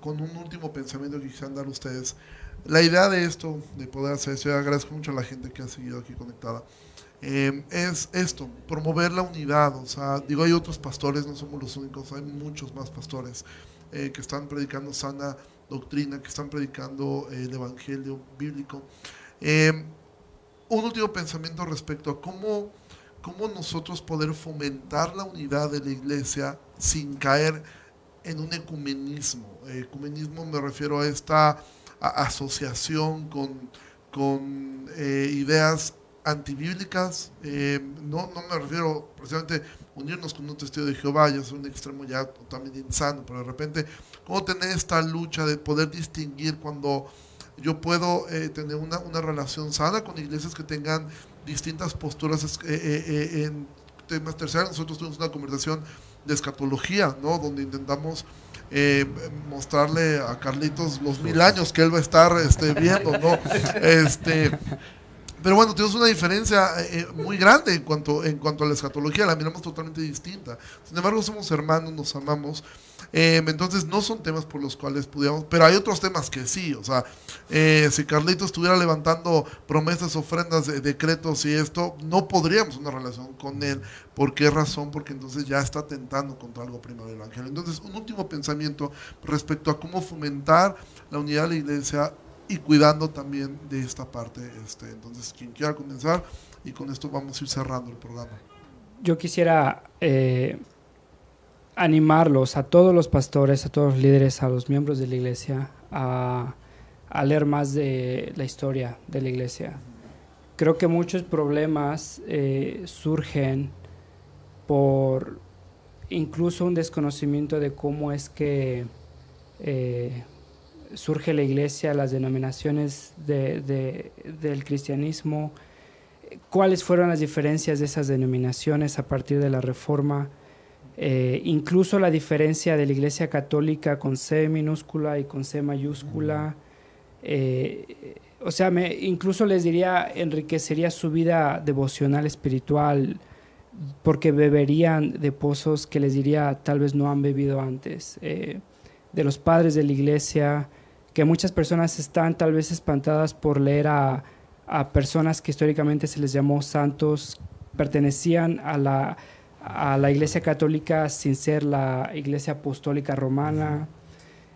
con un último pensamiento que quisieran dar ustedes la idea de esto, de poder hacer eso, y agradezco mucho a la gente que ha seguido aquí conectada, eh, es esto, promover la unidad. O sea, digo, hay otros pastores, no somos los únicos, hay muchos más pastores eh, que están predicando sana doctrina, que están predicando eh, el evangelio bíblico. un último pensamiento respecto a cómo, cómo nosotros poder fomentar la unidad de la iglesia sin caer en un ecumenismo. Ecumenismo me refiero a esta asociación con, con eh, ideas antibíblicas. Eh, no, no me refiero precisamente unirnos con un testigo de Jehová, ya es un extremo ya totalmente insano, pero de repente, ¿cómo tener esta lucha de poder distinguir cuando yo puedo eh, tener una, una, relación sana con iglesias que tengan distintas posturas en temas terciarios? Nosotros tuvimos una conversación de escatología, ¿no? Donde intentamos eh, mostrarle a Carlitos los mil años que él va a estar este, viendo, ¿no? Este, pero bueno, tenemos una diferencia eh, muy grande en cuanto, en cuanto a la escatología, la miramos totalmente distinta. Sin embargo, somos hermanos, nos amamos. Em, entonces no son temas por los cuales pudiéramos, pero hay otros temas que sí, o sea, eh, si Carlito estuviera levantando promesas, ofrendas, decretos y esto, no podríamos una relación con él. ¿Por qué razón? Porque entonces ya está tentando contra algo primero del Evangelio. Entonces, un último pensamiento respecto a cómo fomentar la unidad de la iglesia y cuidando también de esta parte. Este, entonces, quien quiera comenzar, y con esto vamos a ir cerrando el programa. Yo quisiera eh, animarlos a todos los pastores, a todos los líderes, a los miembros de la iglesia a, leer más de la historia de la iglesia. Creo que muchos problemas eh, surgen por incluso un desconocimiento de cómo es que eh, surge la iglesia, las denominaciones del cristianismo, cuáles fueron las diferencias de esas denominaciones a partir de la reforma eh, incluso la diferencia de la Iglesia Católica con C minúscula y con C mayúscula. Eh, o sea, me, incluso les diría, enriquecería su vida devocional espiritual porque beberían de pozos que les diría tal vez no han bebido antes. Eh, de los padres de la iglesia, que muchas personas están tal vez espantadas por leer a, a personas que históricamente se les llamó santos, pertenecían a la a la Iglesia Católica sin ser la Iglesia Apostólica Romana.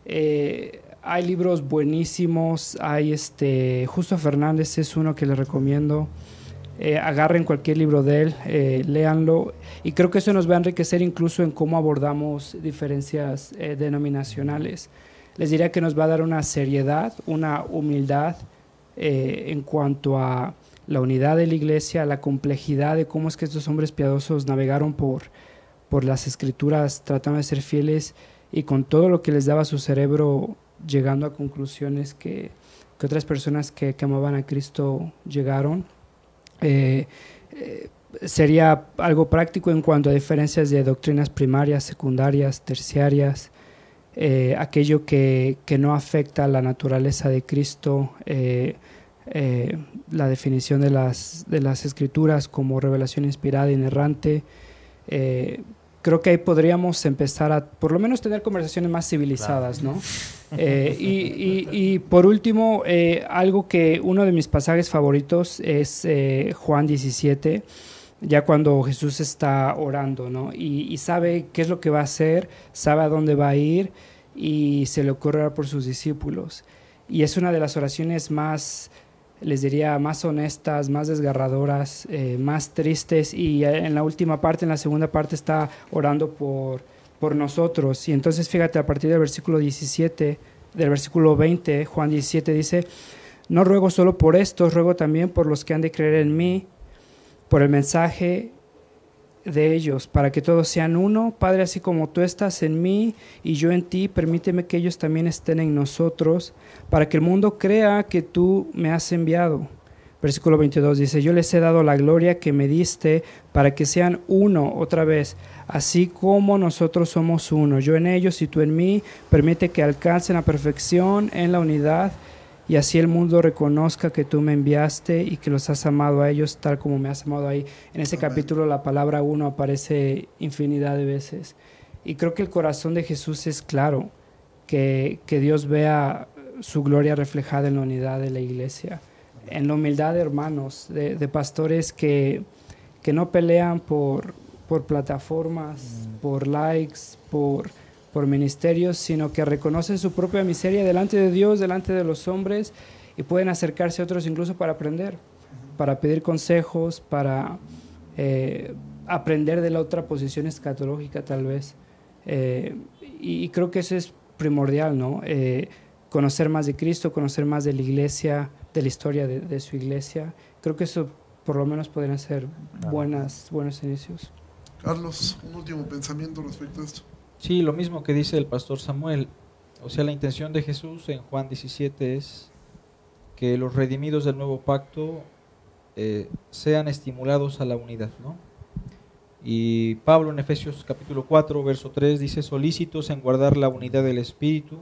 Eh, hay libros buenísimos, hay este, Justo Fernández es uno que les recomiendo. Eh, agarren cualquier libro de él, eh, léanlo y creo que eso nos va a enriquecer incluso en cómo abordamos diferencias denominacionales. Les diría que nos va a dar una seriedad, una humildad en cuanto a la unidad de la iglesia, la complejidad de cómo es que estos hombres piadosos navegaron por, por las escrituras tratando de ser fieles y con todo lo que les daba su cerebro llegando a conclusiones que, otras personas que, amaban a Cristo llegaron. Eh, eh, sería algo práctico en cuanto a diferencias de doctrinas primarias, secundarias, terciarias, eh, aquello que, que, no afecta a la naturaleza de Cristo, la definición de las, de las escrituras como revelación inspirada y inerrante. Eh, creo que ahí podríamos empezar a, por lo menos, tener conversaciones más civilizadas, ¿no? Eh, y, y, por último, algo que uno de mis pasajes favoritos es Juan 17, ya cuando Jesús está orando, ¿no? Y, y, sabe qué es lo que va a hacer, sabe a dónde va a ir y se le ocurre orar por sus discípulos. Y es una de las oraciones más les diría, más honestas, más desgarradoras, eh, más tristes y en la última parte, en la segunda parte, está orando por, por nosotros. Y entonces fíjate, a partir del versículo 17, del versículo 20, Juan 17 dice, no ruego solo por estos, ruego también por los que han de creer en mí, por el mensaje de ellos, para que todos sean uno. Padre, así como tú estás en mí y yo en ti, permíteme que ellos también estén en nosotros, para que el mundo crea que tú me has enviado. Versículo 22 dice, yo les he dado la gloria que me diste para que sean uno otra vez, así como nosotros somos uno, yo en ellos y tú en mí, permite que alcancen la perfección en la unidad y así el mundo reconozca que tú me enviaste y que los has amado a ellos tal como me has amado ahí. En ese capítulo la palabra uno aparece infinidad de veces. Y creo que el corazón de Jesús es claro, que, que Dios vea su gloria reflejada en la unidad de la iglesia, en la humildad de hermanos, de, de pastores que, que no pelean por, por plataformas, mm. por likes, por por ministerios, sino que reconocen su propia miseria delante de Dios, delante de los hombres, y pueden acercarse a otros incluso para aprender, para pedir consejos, para eh, aprender de la otra posición escatológica tal vez. Eh, y, creo que eso es primordial, ¿no? Eh, conocer más de Cristo, conocer más de la iglesia, de la historia de, su iglesia. Creo que eso por lo menos podrían ser buenas, buenos inicios. Carlos, un último pensamiento respecto a esto. Sí, lo mismo que dice el pastor Samuel. O sea, la intención de Jesús en Juan 17 es que los redimidos del nuevo pacto eh, sean estimulados a la unidad, ¿no? Y Pablo en Efesios capítulo 4, verso 3 dice, solícitos en guardar la unidad del Espíritu,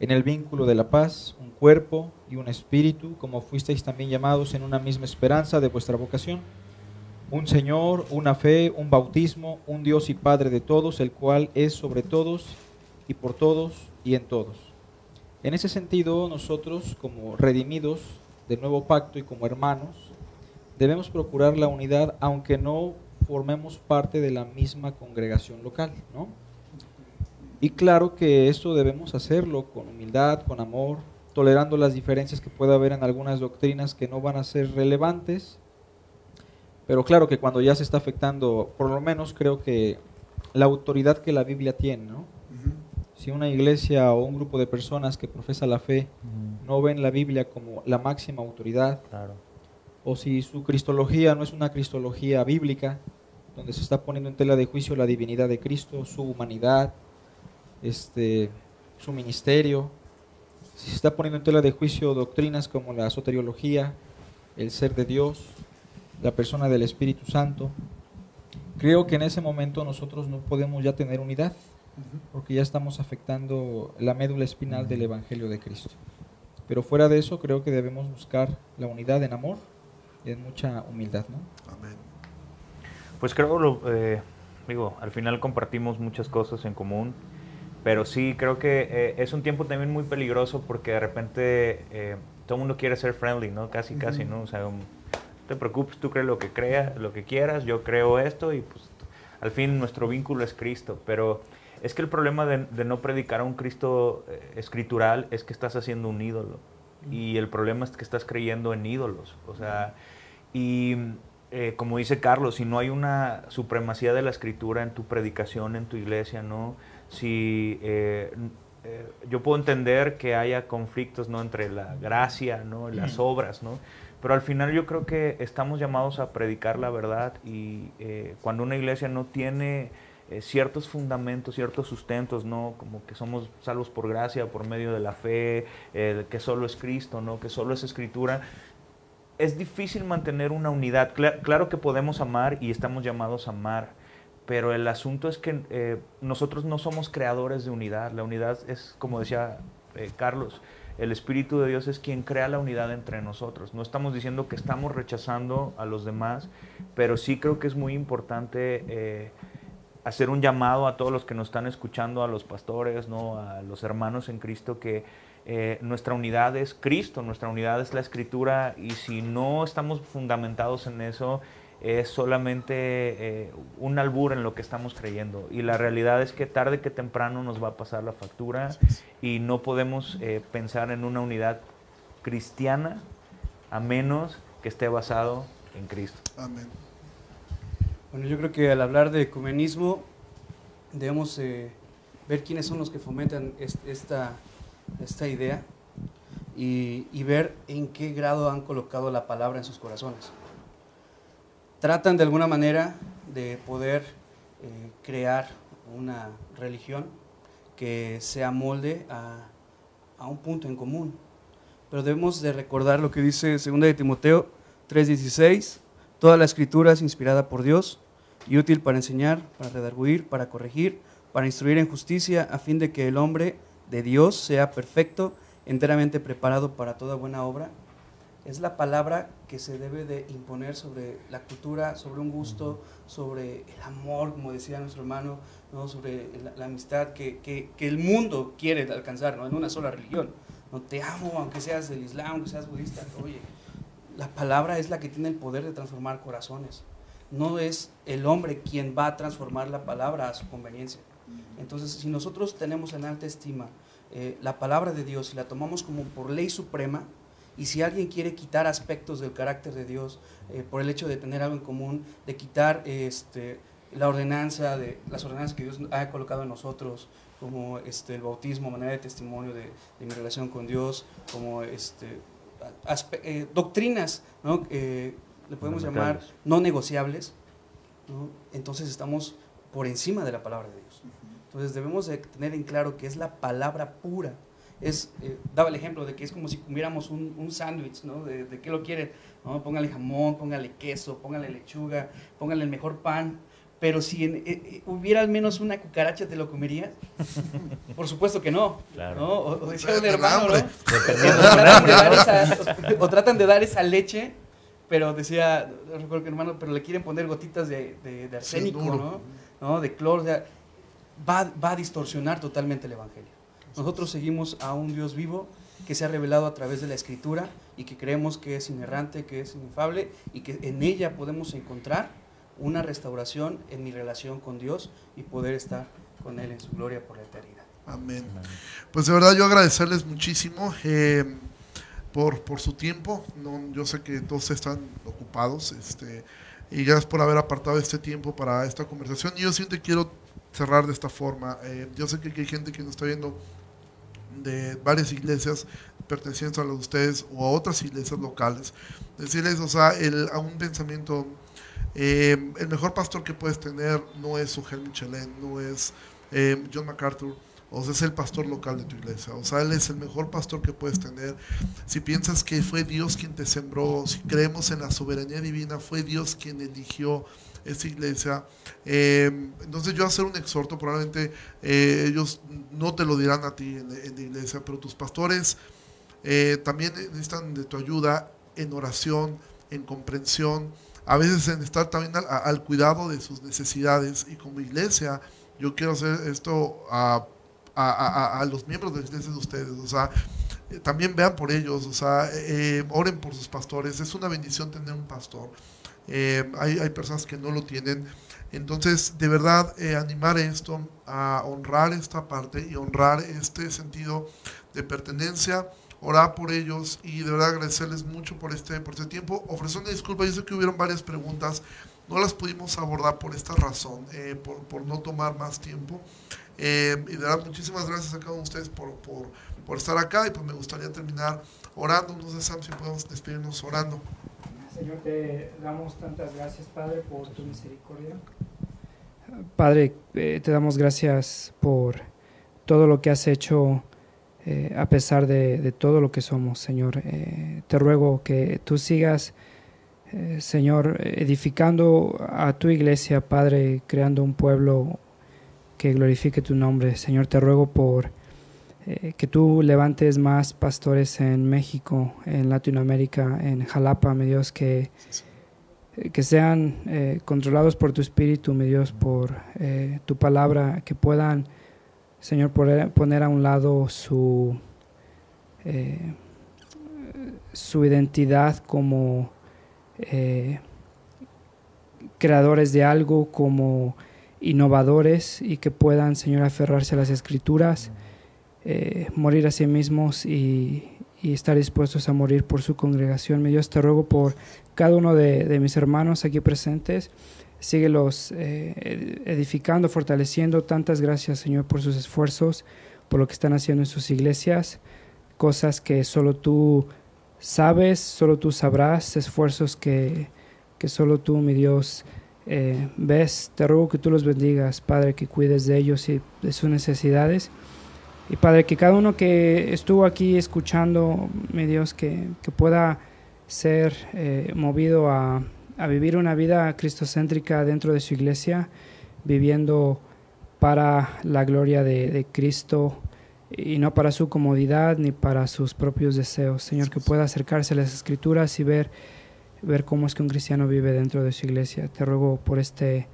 en el vínculo de la paz, un cuerpo y un espíritu, como fuisteis también llamados en una misma esperanza de vuestra vocación un Señor, una fe, un bautismo, un Dios y Padre de todos, el cual es sobre todos y por todos y en todos. En ese sentido, nosotros como redimidos del nuevo pacto y como hermanos, debemos procurar la unidad aunque no formemos parte de la misma congregación local, ¿no? Y claro que esto debemos hacerlo con humildad, con amor, tolerando las diferencias que pueda haber en algunas doctrinas que no van a ser relevantes, pero claro que cuando ya se está afectando, por lo menos creo que la autoridad que la Biblia tiene, ¿no? Si una iglesia o un grupo de personas que profesa la fe no ven la Biblia como la máxima autoridad, o si su cristología no es una cristología bíblica, donde se está poniendo en tela de juicio la divinidad de Cristo, su humanidad, este, su ministerio, si se está poniendo en tela de juicio doctrinas como la soteriología, el ser de Dios, la persona del Espíritu Santo, creo que en ese momento nosotros no podemos ya tener unidad, porque ya estamos afectando la médula espinal del Evangelio de Cristo. Pero fuera de eso, creo que debemos buscar la unidad en amor y en mucha humildad. ¿no? Amén. Pues creo, lo, eh, digo, al final compartimos muchas cosas en común, pero sí creo que eh, es un tiempo también muy peligroso porque de repente eh, todo el mundo quiere ser friendly, ¿no? Casi, casi, ¿no? O sea, te preocupes, tú crees lo que creas, lo que quieras, yo creo esto y pues al fin nuestro vínculo es Cristo, pero es que el problema de, no predicar a un Cristo eh, escritural es que estás haciendo un ídolo y el problema es que estás creyendo en ídolos, o sea, y eh, como dice Carlos, si no hay una supremacía de la escritura en tu predicación, en tu iglesia, ¿no? Si eh, yo puedo entender que haya conflictos, ¿no? Entre la gracia, ¿no? Las obras, ¿no? Pero al final yo creo que estamos llamados a predicar la verdad y eh, cuando una iglesia no tiene eh, ciertos fundamentos, ciertos sustentos, ¿no? Como que somos salvos por gracia, por medio de la fe, que solo es Cristo, ¿no? Que solo es Escritura. Es difícil mantener una unidad. claro que podemos amar y estamos llamados a amar, pero el asunto es que eh, nosotros no somos creadores de unidad. La unidad es, como decía Carlos, el Espíritu de Dios es quien crea la unidad entre nosotros. No estamos diciendo que estamos rechazando a los demás, pero sí creo que es muy importante eh, hacer un llamado a todos los que nos están escuchando, a los pastores, ¿no? a los hermanos en Cristo, que eh, nuestra unidad es Cristo, nuestra unidad es la Escritura, y si no estamos fundamentados en eso, es solamente eh, un albur en lo que estamos creyendo. Y la realidad es que tarde que temprano nos va a pasar la factura y no podemos eh, pensar en una unidad cristiana a menos que esté basado en Cristo. Amén. Bueno, yo creo que al hablar de ecumenismo debemos eh, ver quiénes son los que fomentan esta, esta idea y, y ver en qué grado han colocado la palabra en sus corazones tratan de alguna manera de poder eh, crear una religión que sea molde a, a, un punto en común. Pero debemos de recordar lo que dice 2 de Timoteo 3:16, toda la escritura es inspirada por Dios y útil para enseñar, para redarguir, para corregir, para instruir en justicia, a fin de que el hombre de Dios sea perfecto, enteramente preparado para toda buena obra es la palabra que se debe de imponer sobre la cultura, sobre un gusto, sobre el amor, como decía nuestro hermano, ¿no? sobre la, amistad que, que, que, el mundo quiere alcanzar ¿no? en una sola religión. No te amo, aunque seas del Islam, aunque seas budista. Oye, la palabra es la que tiene el poder de transformar corazones. No es el hombre quien va a transformar la palabra a su conveniencia. Entonces, si nosotros tenemos en alta estima eh, la palabra de Dios y la tomamos como por ley suprema, y si alguien quiere quitar aspectos del carácter de Dios eh, por el hecho de tener algo en común, de quitar este, la ordenanza, de, las ordenanzas que Dios ha colocado en nosotros, como este, el bautismo, manera de testimonio de, mi relación con Dios, como este, eh, doctrinas, ¿no? le podemos llamar no negociables, entonces estamos por encima de la palabra de Dios. Entonces debemos de tener en claro que es la palabra pura es, eh, daba el ejemplo de que es como si comiéramos un, un sándwich, ¿no? De, de, qué lo quieren, ¿no? Póngale jamón, póngale queso, póngale lechuga, póngale el mejor pan. Pero si eh, eh, hubiera al menos una cucaracha, ¿te lo comerías? Por supuesto que no. ¿no? O, decía un hermano, ¿no? O, tratan de dar esa leche, pero decía, no recuerdo que hermano, pero le quieren poner gotitas de, de, arsénico, ¿no? ¿no? De cloro. O sea, va, va a distorsionar totalmente el evangelio. Nosotros seguimos a un Dios vivo que se ha revelado a través de la Escritura y que creemos que es inerrante, que es inefable y que en ella podemos encontrar una restauración en mi relación con Dios y poder estar con Él en su gloria por la eternidad. Amén. Pues de verdad yo agradecerles muchísimo eh, por, por su tiempo. No, yo sé que todos están ocupados este, y gracias por haber apartado este tiempo para esta conversación. Y yo siempre quiero cerrar de esta forma. Eh, yo sé que hay gente que nos está viendo de varias iglesias pertenecientes a las de ustedes o a otras iglesias locales. Decirles, o sea, el, a un pensamiento, eh, el mejor pastor que puedes tener no es Ugel Michelin, no es eh, John MacArthur, o sea, es el pastor local de tu iglesia. O sea, él es el mejor pastor que puedes tener. Si piensas que fue Dios quien te sembró, si creemos en la soberanía divina, fue Dios quien eligió esta iglesia. Eh, entonces yo hacer un exhorto, probablemente eh, ellos no te lo dirán a ti en, la iglesia, pero tus pastores eh, también necesitan de tu ayuda en oración, en comprensión, a veces en estar también al, cuidado de sus necesidades. Y como iglesia, yo quiero hacer esto a, a, a los miembros de la iglesia de ustedes, o sea, también vean por ellos, o sea, oren por sus pastores. Es una bendición tener un pastor. Eh, hay, hay, personas que no lo tienen. Entonces, de verdad, eh, animar esto a honrar esta parte y honrar este sentido de pertenencia, orar por ellos y de verdad agradecerles mucho por este, por este tiempo. Ofrecer una disculpa, yo sé que hubieron varias preguntas, no las pudimos abordar por esta razón, eh, por, por, no tomar más tiempo. y de verdad, muchísimas gracias a cada uno de ustedes por, por, por estar acá y pues me gustaría terminar orando. No sé, Sam, si podemos despedirnos orando. Señor, te damos tantas gracias, Padre, por tu misericordia. Padre, eh, te damos gracias por todo lo que has hecho eh, a pesar de, todo lo que somos, Señor. Eh, te ruego que tú sigas, Señor, edificando a tu iglesia, Padre, creando un pueblo que glorifique tu nombre. Señor, te ruego por eh, que tú levantes más pastores en México, en Latinoamérica, en Jalapa, mi Dios, que, eh, que sean eh, controlados por tu espíritu, mi Dios, por tu palabra, que puedan, Señor, poner, a un lado su, su identidad como creadores de algo, como innovadores y que puedan, Señor, aferrarse a las escrituras, eh, morir a sí mismos y, estar dispuestos a morir por su congregación. Mi Dios, te ruego por cada uno de, mis hermanos aquí presentes. Síguelos eh, ed- edificando, fortaleciendo. Tantas gracias, Señor, por sus esfuerzos, por lo que están haciendo en sus iglesias. Cosas que solo tú sabes, solo tú sabrás, esfuerzos que, que solo tú, mi Dios, eh, ves. Te ruego que tú los bendigas, Padre, que cuides de ellos y de sus necesidades. Y Padre, que cada uno que estuvo aquí escuchando, mi Dios, que, que pueda ser eh, movido a, a vivir una vida cristocéntrica dentro de su iglesia, viviendo para la gloria de, de Cristo y no para su comodidad ni para sus propios deseos. Señor, que pueda acercarse a las escrituras y ver, ver cómo es que un cristiano vive dentro de su iglesia. Te ruego por este,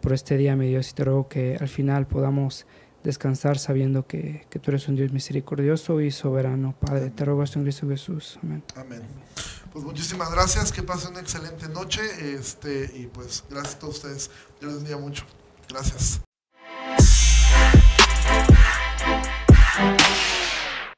por este día, mi Dios, y te ruego que al final podamos descansar sabiendo que, que, tú eres un Dios misericordioso y soberano, Padre. Te rogo esto en Cristo Jesús. Amén. Amén. Pues muchísimas gracias, que pasen una excelente noche este, y pues gracias a todos ustedes. Dios les bendiga mucho. Gracias.